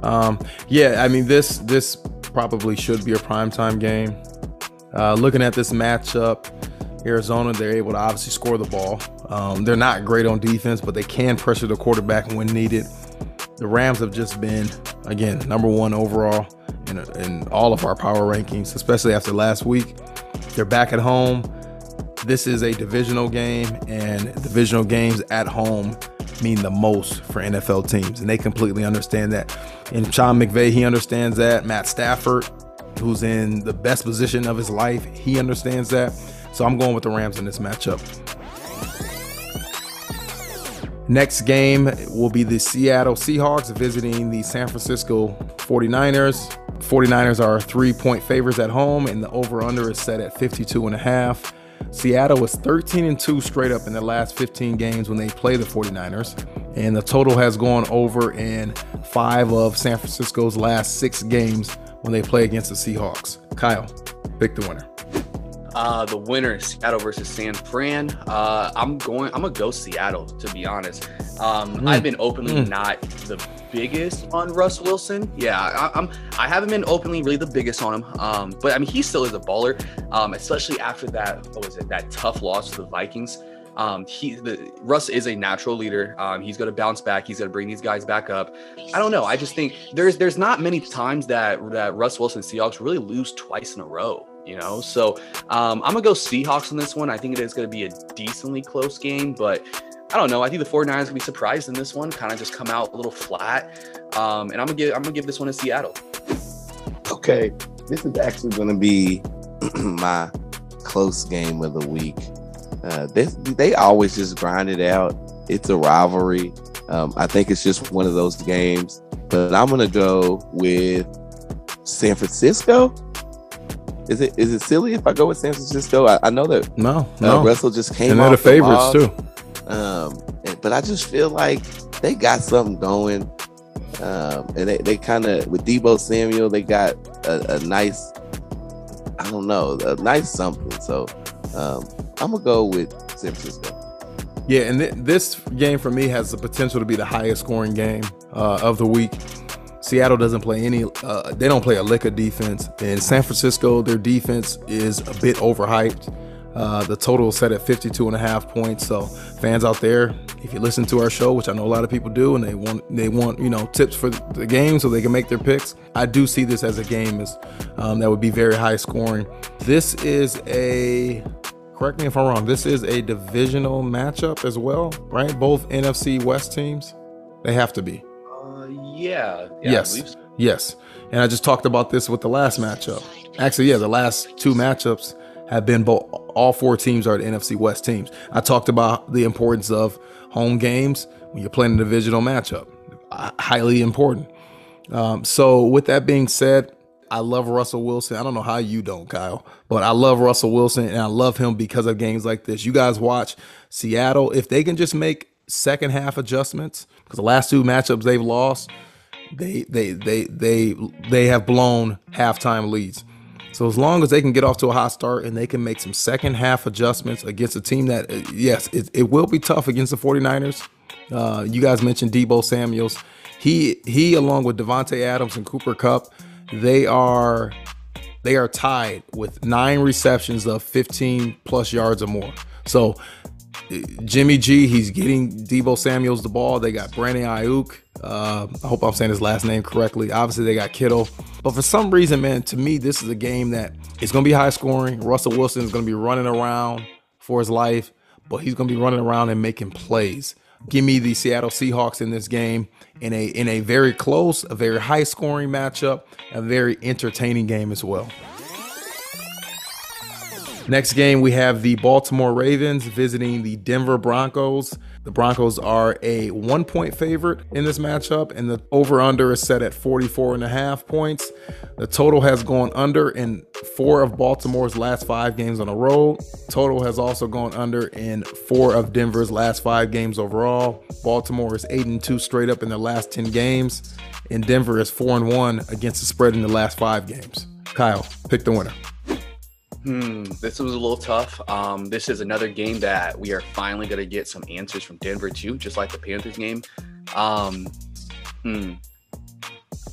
Um, yeah, I mean this this probably should be a primetime game. Uh, looking at this matchup, Arizona, they're able to obviously score the ball. Um, they're not great on defense, but they can pressure the quarterback when needed. The Rams have just been, again, number one overall in, in all of our power rankings, especially after last week. They're back at home. This is a divisional game, and divisional games at home mean the most for NFL teams, and they completely understand that. And Sean McVay, he understands that. Matt Stafford, who's in the best position of his life, he understands that. So I'm going with the Rams in this matchup. Next game will be the Seattle Seahawks visiting the San Francisco 49ers. 49ers are three point favorites at home, and the over under is set at 52 and a half. Seattle was 13 and 2 straight up in the last 15 games when they play the 49ers, and the total has gone over in five of San Francisco's last six games when they play against the Seahawks. Kyle. Pick the winner.
Uh, the winner, Seattle versus San Fran. Uh, I'm going. I'm gonna go Seattle. To be honest, um,
Mm.
I've been openly
Mm.
not the biggest on Russ Wilson. Yeah, I, I'm. I haven't been openly really the biggest on him. Um, but I mean, he still is a baller. Um, especially after that. What was it? That tough loss to the Vikings. Um, he the Russ is a natural leader. Um, he's gonna bounce back. He's gonna bring these guys back up. I don't know. I just think there's there's not many times that that Russ Wilson Seahawks really lose twice in a row. You know, so um, I'm gonna go Seahawks on this one. I think it is gonna be a decently close game, but I don't know. I think the 49ers gonna be surprised in this one, kind of just come out a little flat. Um, and I'm gonna give I'm gonna give this one to Seattle.
Okay, this is actually going to be my close game of the week. Uh, they they always just grind it out. It's a rivalry. Um, I think it's just one of those games. But I'm going to go with San Francisco. Is it is it silly if I go with San Francisco? I, I know that
No,
uh,
no.
Russell just came
and they're the favorites
loss.
too.
Um, but I just feel like they got something going. Um, and they, they kind of with Deebo Samuel, they got a, a nice, I don't know, a nice something. So um, I'm gonna go with San Francisco.
Yeah, and th- this game for me has the potential to be the highest scoring game uh, of the week. Seattle doesn't play any, uh, they don't play a lick of defense. And San Francisco, their defense is a bit overhyped. Uh, the total is set at 52 and a half points. So fans out there, if you listen to our show, which I know a lot of people do, and they want they want you know tips for the game so they can make their picks, I do see this as a game as um, that would be very high scoring. This is a correct me if I'm wrong. This is a divisional matchup as well, right? Both NFC West teams, they have to be.
Yeah, yeah
Yes.
so.
Yes. And I just talked about this with the last matchup. Actually, yeah, the last two matchups have been both all four teams are the NFC West teams. I talked about the importance of home games when you're playing a divisional matchup. Uh, Highly important. Um, so with that being said, I love Russell Wilson. I don't know how you don't, Kyle, but I love Russell Wilson and I love him because of games like this. You guys watch Seattle. If they can just make second half adjustments, because the last two matchups they've lost, they they they they they have blown halftime leads. So as long as they can get off to a hot start and they can make some second half adjustments against a team that uh, yes, it, it will be tough against the 49ers. Uh, you guys mentioned Deebo Samuels. He he along with Davante Adams and Cooper Kupp, they are they are tied with nine receptions of 15 plus yards or more. So Jimmy G, he's getting Deebo Samuels the ball. They got Brandon Aiyuk. Uh, I hope I'm saying his last name correctly. Obviously, they got Kittle. But for some reason, man, to me, this is a game that is going to be high scoring. Russell Wilson is going to be running around for his life, but he's going to be running around and making plays. Give me the Seattle Seahawks in this game in a in a very close, a very high scoring matchup, a very entertaining game as well. Next game, we have the Baltimore Ravens visiting the Denver Broncos. The Broncos are a one point favorite in this matchup, and the over under is set at 44 and a half points. The total has gone under in four of Baltimore's last five games on the road. Total has also gone under in four of Denver's last five games overall. Baltimore is 8 and 2 straight up in their last 10 games, and Denver is 4 and 1 against the spread in the last five games. Kyle, pick the winner.
Hmm, this was a little tough. Um, this is another game that we are finally going to get some answers from Denver too, just like the Panthers game. Um, hmm.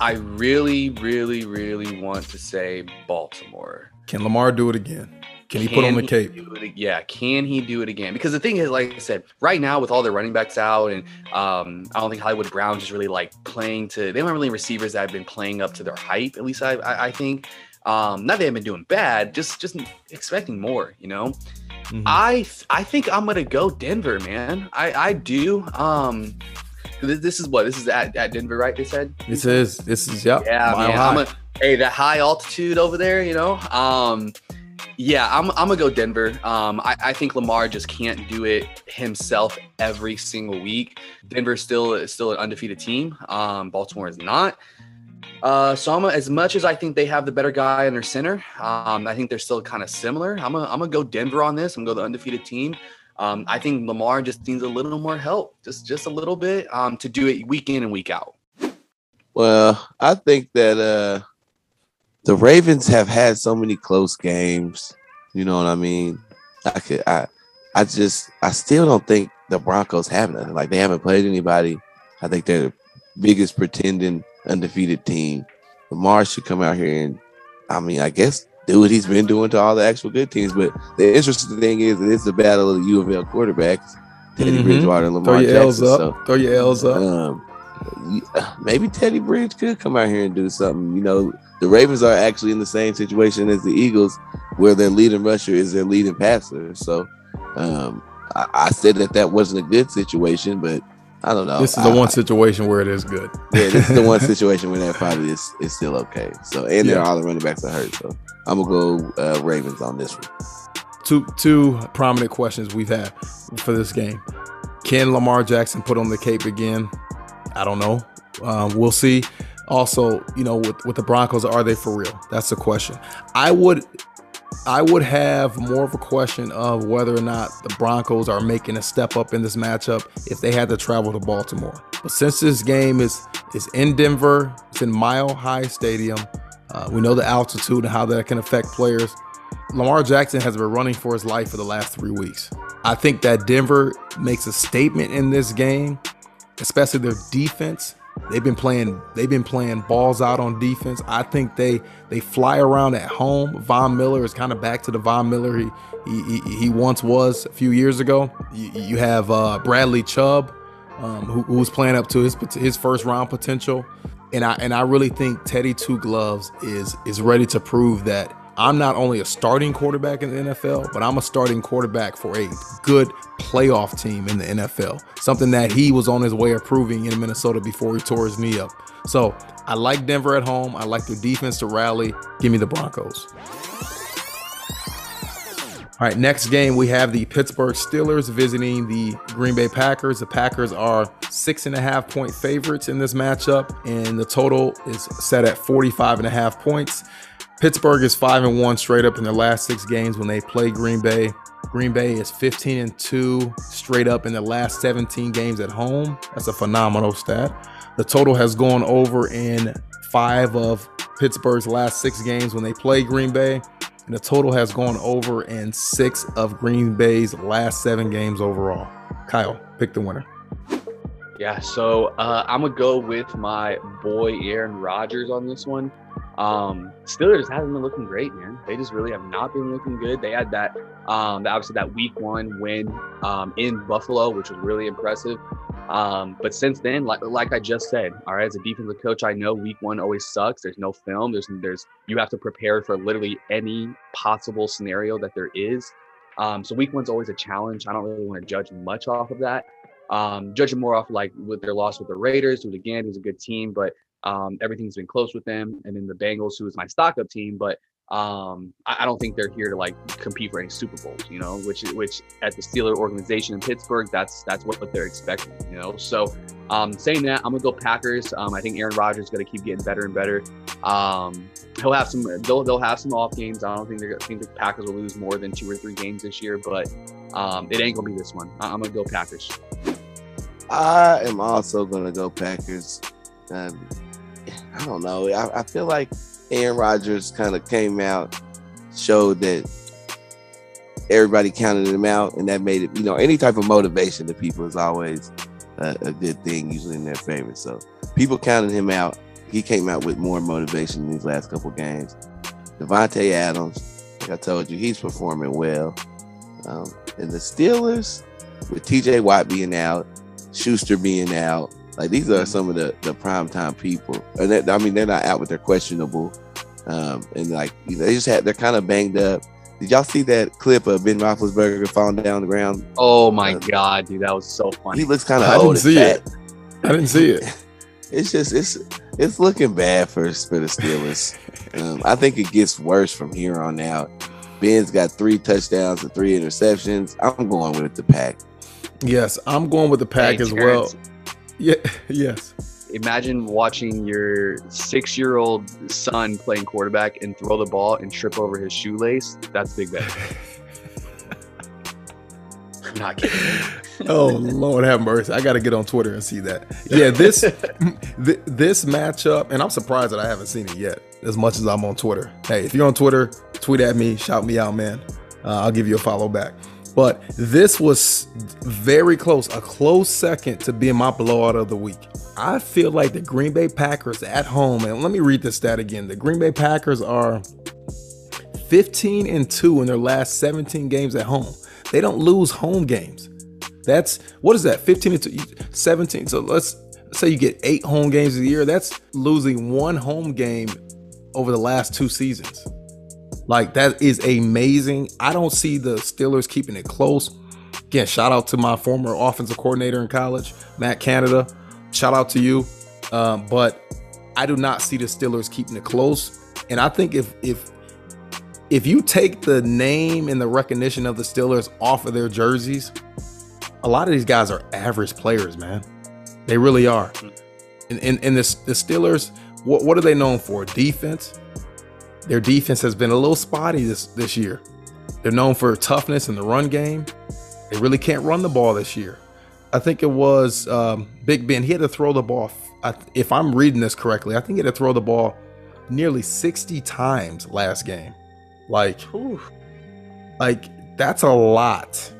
I really, really, really want to say Baltimore.
Can Lamar do it again? Can he put on the
he
cape?
yeah, can he do it again? Because the thing is, like I said, right now with all their running backs out, and um, I don't think Hollywood Browns is really like playing to. They don't have really receivers that have been playing up to their hype. At least I, I, I think. Um, not they haven't been doing bad, just just expecting more. You know,
Mhm.
I I think I'm gonna go Denver, man. I I do. Um, this, this is what this is at, at Denver, right? They said.
This is this is yep.
Yeah,
mile
man.
high.
I'm a, hey, that high altitude over there, you know. Um, yeah, I'm, I'm gonna go Denver. Um, I, I think Lamar just can't do it himself every single week. Denver still is still an undefeated team. Um, Baltimore is not. Uh, so I'm as much as I think they have the better guy in their center, um, I think they're still kind of similar. I'm gonna I'm gonna go Denver on this. I'm gonna go the undefeated team. Um, I think Lamar just needs a little more help, just just a little bit, um, to do it week in and week out.
Well, I think that uh the Ravens have had so many close games. You know what I mean? I could I I just I still don't think the Broncos have nothing. Like they haven't played anybody. I think they're the biggest pretending undefeated team. Lamar should come out here and I mean, I guess do what he's been doing to all the actual good teams. But the interesting thing is it's the battle of the U of L quarterbacks, Teddy
Mhm.
Bridgewater and Lamar
Throw your L's up.
So
Throw your L's up.
um, maybe Teddy Bridge could come out here and do something. You know, the Ravens are actually in the same situation as the Eagles, where their leading rusher is their leading passer. So um, I, I said that that wasn't a good situation, but I don't know.
this is the
I-
one situation where it is good.
yeah, this is the one situation where that probably is, is still okay. So, and they're all the running backs are hurt. So, I'm gonna go uh, Ravens on this one.
two two prominent questions we've had for this game. Can Lamar Jackson put on the cape again? I don't know. Um, we'll see. Also, you know, with, with the Broncos, are they for real? That's the question. I would I would have more of a question of whether or not the Broncos are making a step up in this matchup if they had to travel to Baltimore. But since this game is is in Denver, it's in Mile High Stadium. Uh, we know the altitude and how that can affect players. Lamar Jackson has been running for his life for the last three weeks. I think that Denver makes a statement in this game, especially their defense. They've been playing. They've been playing balls out on defense. I think they they fly around at home. Von Miller is kind of back to the Von Miller he he, he, once was a few years ago. You, you have uh, Bradley Chubb, um, who, who's playing up to his his first round potential, and I and I really think Teddy Two Gloves is is ready to prove that I'm not only a starting quarterback in the NFL, but I'm a starting quarterback for a good playoff team in the NFL. Something that he was on his way of proving in Minnesota before he tore his knee up. So I like Denver at home. I like their defense to rally. Give me the Broncos. All right, next game we have the Pittsburgh Steelers visiting the Green Bay Packers. The Packers are six and a half point favorites in this matchup, and the total is set at 45 and a half points. Pittsburgh is five and one straight up in their last six games when they play Green Bay. Green Bay is 15 and two straight up in the last 17 games at home. That's a phenomenal stat. The total has gone over in five of Pittsburgh's last six games when they play Green Bay. And the total has gone over in six of Green Bay's last seven games overall. Kyle, pick the winner.
Yeah, so uh, I'm gonna go with my boy Aaron Rodgers on this one. Um, Steelers haven't been looking great, man. They just really have not been looking good. They had that, um, obviously that Week One win um, in Buffalo, which was really impressive. Um, but since then, like like I just said, all right, as a defensive coach, I know Week One always sucks. There's no film. There's there's you have to prepare for literally any possible scenario that there is. Um, so Week One's always a challenge. I don't really want to judge much off of that um, judging more off like with their loss with the Raiders, who again who's a good team, but um, everything's been close with them, and then the Bengals, who is my stock up team, but um, I, I don't think they're here to like compete for any Super Bowls, you know, which which at the Steeler organization in Pittsburgh, that's that's what, what they're expecting, you know. So um, saying that, I'm gonna go Packers. Um, I think Aaron Rodgers is gonna keep getting better and better. Um, he'll have some they'll they'll have some off games. I don't think they're think the Packers will lose more than two or three games this year, but um, it ain't gonna be this one. I, I'm gonna go Packers.
I am also gonna go Packers. Um, I don't know. I, I feel like Aaron Rodgers kind of came out, showed that everybody counted him out, and that made it. You know, any type of motivation to people is always a, a good thing, usually in their favor. So people counted him out. He came out with more motivation in these last couple games. Davante Adams, like I told you, he's performing well. Um, and the Steelers, with TJ Watt being out, Schuster being out. Like these are some of the the primetime people, and that, I mean they're not out, with they're questionable. Um, and like they just had, they're kind of banged up. Did y'all see that clip of Ben Roethlisberger falling down the ground?
Oh my
Uh,
god, dude, that was so funny.
He looks kind of
I didn't see
fat.
it. I didn't see it.
It's just it's it's looking bad for for the Steelers. um, I think it gets worse from here on out. Ben's got three touchdowns and three interceptions. I'm going with the pack.
Yes, I'm going with the pack
Hey,
as well. Yeah, yes.
Imagine watching your six-year-old son playing quarterback and throw the ball and trip over his shoelace. That's big bet. I'm not kidding.
oh Lord have mercy! I got to get on Twitter and see that. Yeah, this th- this matchup, and I'm surprised that I haven't seen it yet. As much as I'm on Twitter. Hey, if you're on Twitter, tweet at me, shout me out, man. Uh, I'll give you a follow back. But this was very close, a close second to being my blowout of the week. I feel like the Green Bay Packers at home, and let me read this stat again. The Green Bay Packers are 15 and 2 in their last 17 games at home. They don't lose home games. That's what is that? 15 and 2, 17. So let's, let's say you get eight home games a year. That's losing one home game over the last two seasons. Like that is amazing. I don't see the Steelers keeping it close. Again, shout out to my former offensive coordinator in college, Matt Canada. Shout out to you. Um, but I do not see the Steelers keeping it close. And I think if if if you take the name and the recognition of the Steelers off of their jerseys, a lot of these guys are average players, man. They really are. And, and, and the, the Steelers, what, what are they known for? Defense. Their defense has been a little spotty this, this year. They're known for toughness in the run game. They really can't run the ball this year. I think it was um, Big Ben. He had to throw the ball. If I'm reading this correctly, I think he had to throw the ball nearly 60 times last game. Like, whew, like that's a lot.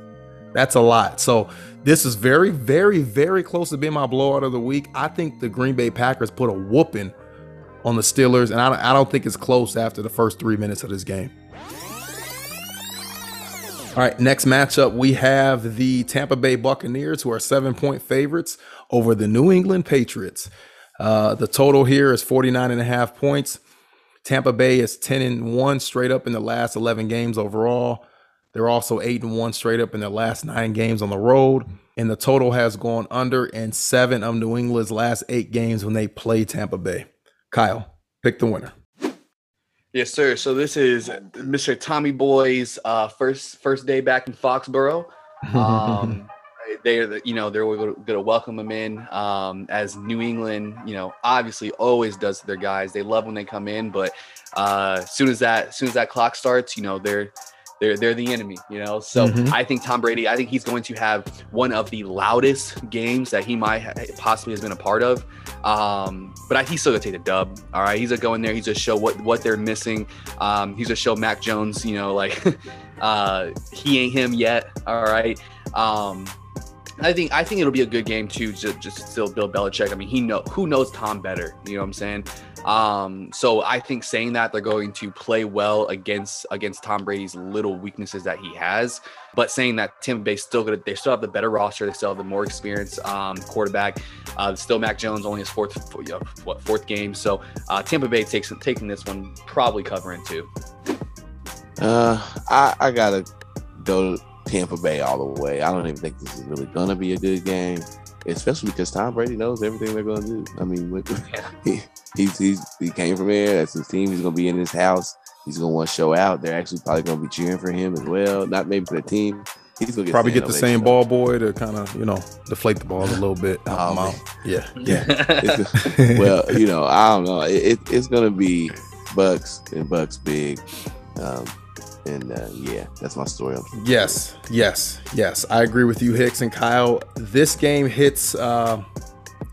That's a lot. So this is very, very, very close to being my blowout of the week. I think the Green Bay Packers put a whooping on the Steelers, and I don't, I don't think it's close after the first three minutes of this game. All right, next matchup, we have the Tampa Bay Buccaneers, who are seven point favorites over the New England Patriots. Uh, the total here is 49 and a half points. Tampa Bay is 10 and 1 straight up in the last 11 games overall. They're also 8 and 1 straight up in their last nine games on the road. And the total has gone under in seven of New England's last eight games when they play Tampa Bay. Kyle, pick the winner.
Yes, sir. So this is Mr. Tommy Boy's uh, first first day back in Foxborough. Um, they're the, you know they're going to welcome him in um, as New England. You know, obviously always does to their guys. They love when they come in, but uh, as soon as that as soon as that clock starts, you know they're they're they're the enemy, you know. So
Mhm.
I think Tom Brady. I think he's going to have one of the loudest games that he might ha- possibly has been a part of. Um, but I, he's still gonna take the dub. All right, he's gonna go in there. He's gonna show what what they're missing. Um, he's gonna show Mac Jones. You know, like uh, he ain't him yet. All right. Um, I think I think it'll be a good game too. Just, just still Bill Belichick. I mean, he know who knows Tom better. You know what I'm saying? Um, so I think saying that they're going to play well against against Tom Brady's little weaknesses that he has, but saying that Tampa Bay still gonna they still have the better roster, they still have the more experienced um, quarterback. Uh, still Mac Jones only his fourth what fourth game. So uh, Tampa Bay takes taking this one, probably covering too.
Uh, I I gotta go Tampa Bay all the way. I don't even think this is really gonna be a good game, especially because Tom Brady knows everything they're gonna do. I mean, what, he, he's, he's he came from there. That's his team. He's gonna be in his house. He's gonna want to show out. They're actually probably gonna be cheering for him as well. Not maybe for the team. He's gonna get
Probably get the same ball boy to kind of, you know, deflate the ball a little bit.
Oh,
him
man.
Yeah.
Yeah. Well, you know, I don't know. It, it, it's gonna be Bucs and Bucs big. Um, and uh, yeah, that's my story.
Yes, yes, yes. I agree with you, Hicks and Kyle. This game hits uh,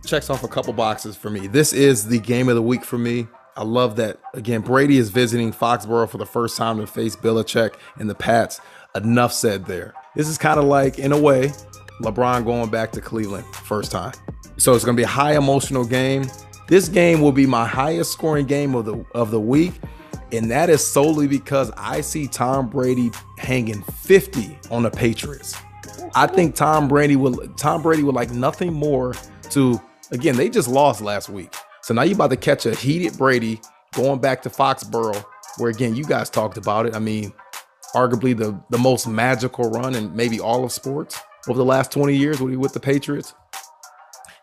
checks off a couple boxes for me. This is the game of the week for me. I love that. Again, Brady is visiting Foxborough for the first time to face Belichick and the Pats. Enough said there. This is kind of like, in a way, LeBron going back to Cleveland first time. So it's going to be a high emotional game. This game will be my highest scoring game of the of the week, and that is solely because I see Tom Brady hanging 50 on the Patriots. I think Tom Brady will Tom Brady would like nothing more to again, they just lost last week. So now you're about to catch a heated Brady going back to Foxborough, where again, you guys talked about it. I mean, arguably the, the most magical run in maybe all of sports over the last 20 years with the Patriots.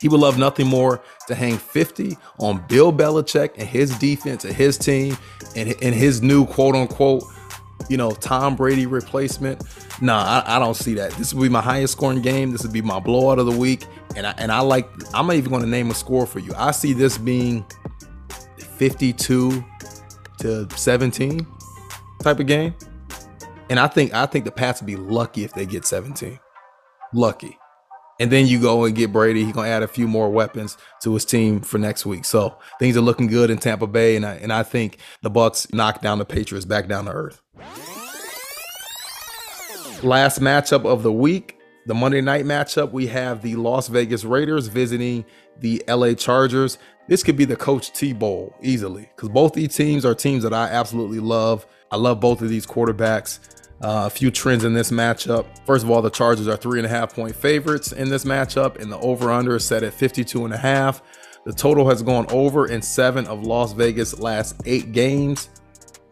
He would love nothing more to hang 50 on Bill Belichick and his defense and his team and, and his new quote unquote, you know, Tom Brady replacement. Nah, I, I don't see that. This will be my highest scoring game. This would be my blowout of the week. And I, and I like, I'm not even going to name a score for you. I see this being 52 to 17 type of game. And I think I think the Pats would be lucky if they get 17. Lucky. And then you go and get Brady. He's gonna add a few more weapons to his team for next week. So things are looking good in Tampa Bay, and I and I think the Bucs knock down the Patriots back down to earth. Last matchup of the week, the Monday night matchup, we have the Las Vegas Raiders visiting the LA Chargers. This could be the Coach T Bowl easily because both these teams are teams that I absolutely love. I love both of these quarterbacks. Uh, a few trends in this matchup. First of all, the Chargers are three and a half point favorites in this matchup, and the over under is set at 52 and a half. The total has gone over in seven of Las Vegas' last eight games.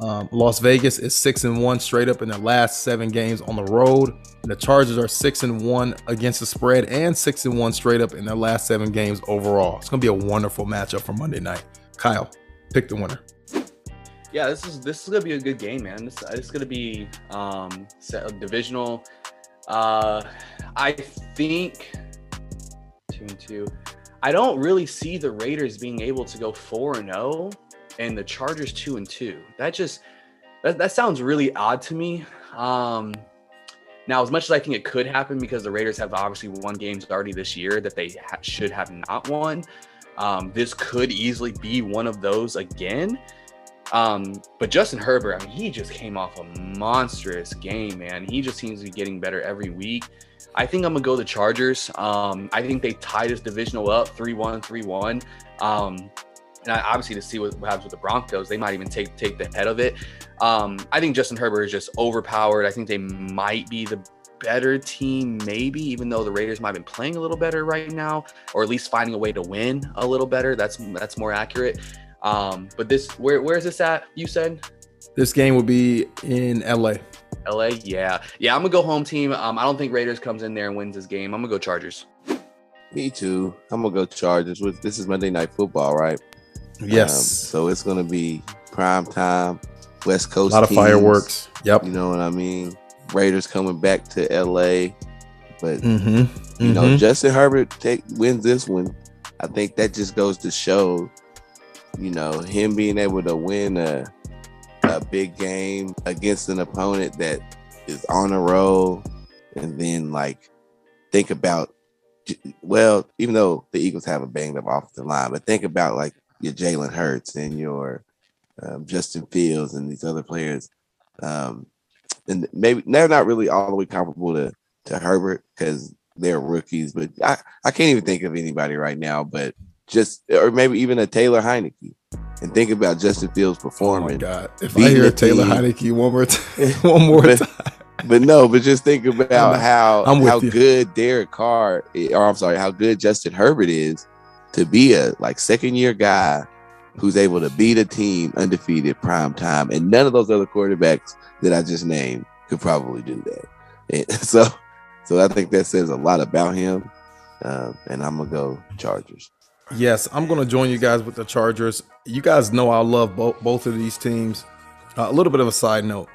Um, Las Vegas is six and one straight up in their last seven games on the road. The Chargers are six and one against the spread and six and one straight up in their last seven games overall. It's gonna be a wonderful matchup for Monday night. Kyle, pick the winner
yeah, this is this is gonna be a good game, man. This, this is gonna be um divisional. Uh, I think two and two. I don't really see the Raiders being able to go four and zero, oh and the Chargers two and two. That just that, that sounds really odd to me. Um, now, as much as I think it could happen because the Raiders have obviously won games already this year that they ha- should have not won, um, this could easily be one of those again. Um, but Justin Herbert, I mean, he just came off a monstrous game, man. He just seems to be getting better every week. I think I'm gonna go the Chargers. Um, I think they tied this divisional up 3-1, 3-1. Um, and I, obviously to see what happens with the Broncos, they might even take take the head of it. Um, I think Justin Herbert is just overpowered. I think they might be the better team, maybe, even though the Raiders might have been playing a little better right now, or at least finding a way to win a little better. That's that's more accurate. Um, but this, where where is this at? You said
this game will be in LA.
LA, yeah, yeah. I'm gonna go home team. Um, I don't think Raiders comes in there and wins this game. I'm gonna go Chargers.
Me too. I'm gonna go Chargers. With this is Monday Night Football, right?
Yes.
Um, so it's gonna be prime time, West Coast.
A lot
teams,
of fireworks. Yep.
You know what I mean? Raiders coming back to LA, but
mm-hmm.
you
mm-hmm.
know Justin Herbert take wins this one. I think that just goes to show you know, him being able to win a a big game against an opponent that is on a roll, and then like think about well, even though the Eagles have a banged up offensive line, but think about like your Jalen Hurts and your um, Justin Fields and these other players. Um, and maybe they're not really all the way comparable to to Herbert because they're rookies, but I, I can't even think of anybody right now. But just or maybe even a Taylor Heinicke. And think about Justin Fields performing.
Oh God! If I hear Taylor team, Heinicke one more time, one more
but,
time.
But no, but just think about how how you. good Derek Carr, or I'm sorry, how good Justin Herbert is to be a like second year guy who's able to beat a team undefeated prime time, and none of those other quarterbacks that I just named could probably do that. And so, so I think that says a lot about him. Um, and I'm gonna go Chargers.
Yes, I'm going to join you guys with the Chargers. You guys know I love both both of these teams. Uh, a little bit of a side note: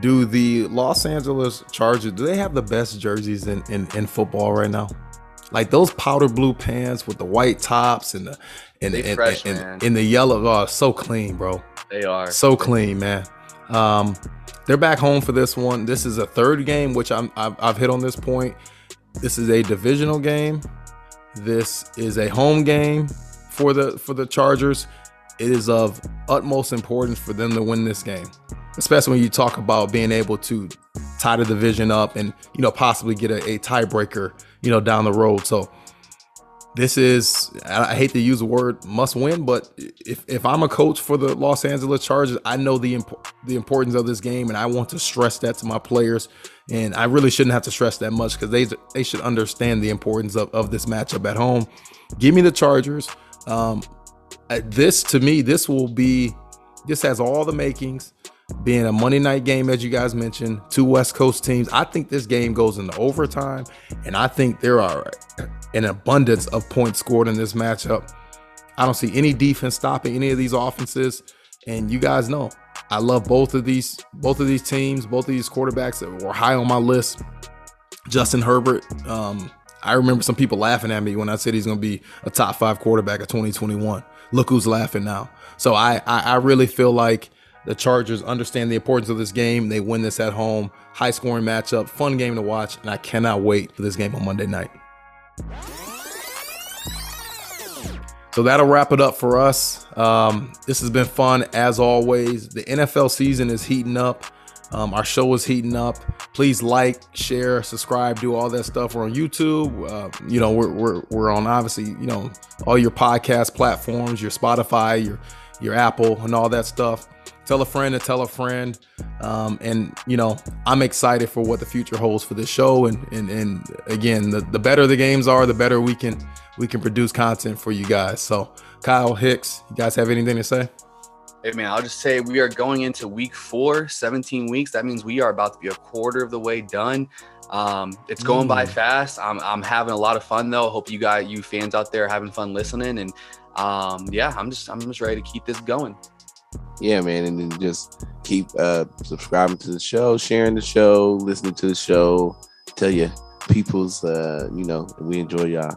Do the Los Angeles Chargers do they have the best jerseys in in, in football right now? Like those powder blue pants with the white tops and the and, and, fresh, and, and, and the yellow. Oh, so clean, bro.
They are
so clean, man. Um, they're back home for this one. This is a third game, which I'm I've, I've hit on this point. This is a divisional game. This is a home game for the for the Chargers. It is of utmost importance for them to win this game, especially when you talk about being able to tie the division up and you know possibly get a, a tiebreaker you know down the road. So this is I hate to use the word must win, but if, if I'm a coach for the Los Angeles Chargers, I know the imp- the importance of this game, and I want to stress that to my players. And I really shouldn't have to stress that much because they they should understand the importance of, of this matchup at home. Give me the Chargers. Um, this to me, this will be this has all the makings being a Monday night game, as you guys mentioned, two West Coast teams. I think this game goes into overtime, and I think there are an abundance of points scored in this matchup. I don't see any defense stopping any of these offenses, and you guys know I love both of these both of these teams, both of these quarterbacks that were high on my list. Justin Herbert. Um, I remember some people laughing at me when I said he's going to be a top five quarterback of 2021. Look who's laughing now. So I, I, I really feel like the Chargers understand the importance of this game. They win this at home. High scoring matchup, fun game to watch, and I cannot wait for this game on Monday night. So that'll wrap it up for us. Um, this has been fun as always. The NFL season is heating up. Um, our show is heating up. Please like, share, subscribe, do all that stuff. We're on YouTube. Uh, you know, we're, we're, we're on obviously, you know, all your podcast platforms, your Spotify, your your Apple, and all that stuff. Tell a friend to tell a friend. Um, and you know, I'm excited for what the future holds for this show. And and, and again, the, the better the games are, the better we can we can produce content for you guys. So Kyle Hicks, you guys have anything to say?
Hey man, I'll just say we are going into week four, 17 weeks. That means we are about to be a quarter of the way done. Um, it's going mm. by fast. I'm, I'm having a lot of fun though. Hope you got you fans out there having fun listening. And um, yeah, I'm just I'm just ready to keep this going.
Yeah, man, and then just keep uh, subscribing to the show, sharing the show, listening to the show. Tell your people's, uh, you know, we enjoy y'all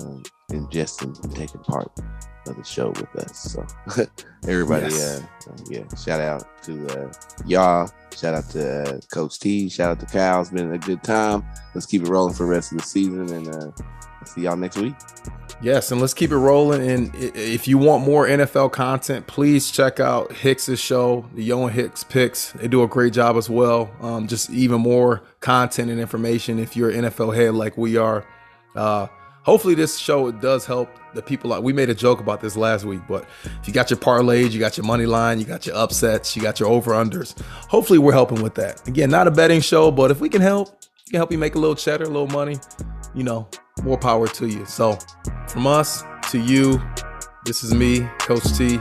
um, ingesting and taking part of the show with us. So everybody, yes. uh, yeah, shout out to uh, y'all. Shout out to uh, Coach T. Shout out to Kyle. It's been a good time. Let's keep it rolling for the rest of the season, and uh, see y'all next week.
Yes, and let's keep it rolling. And if you want more NFL content, please check out Hicks's show, the Yo and Hicks Picks. They do a great job as well. Um, just even more content and information if you're an NFL head like we are. Uh, hopefully, this show does help the people. Like we made a joke about this last week, but if you got your parlays, you got your money line, you got your upsets, you got your over unders. Hopefully, we're helping with that. Again, not a betting show, but if we can help, we can help you make a little cheddar, a little money. You know, more power to you. So, from us to you, this is me, Coach T.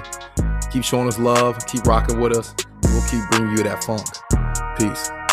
Keep showing us love, keep rocking with us. We'll keep bringing you that funk. Peace.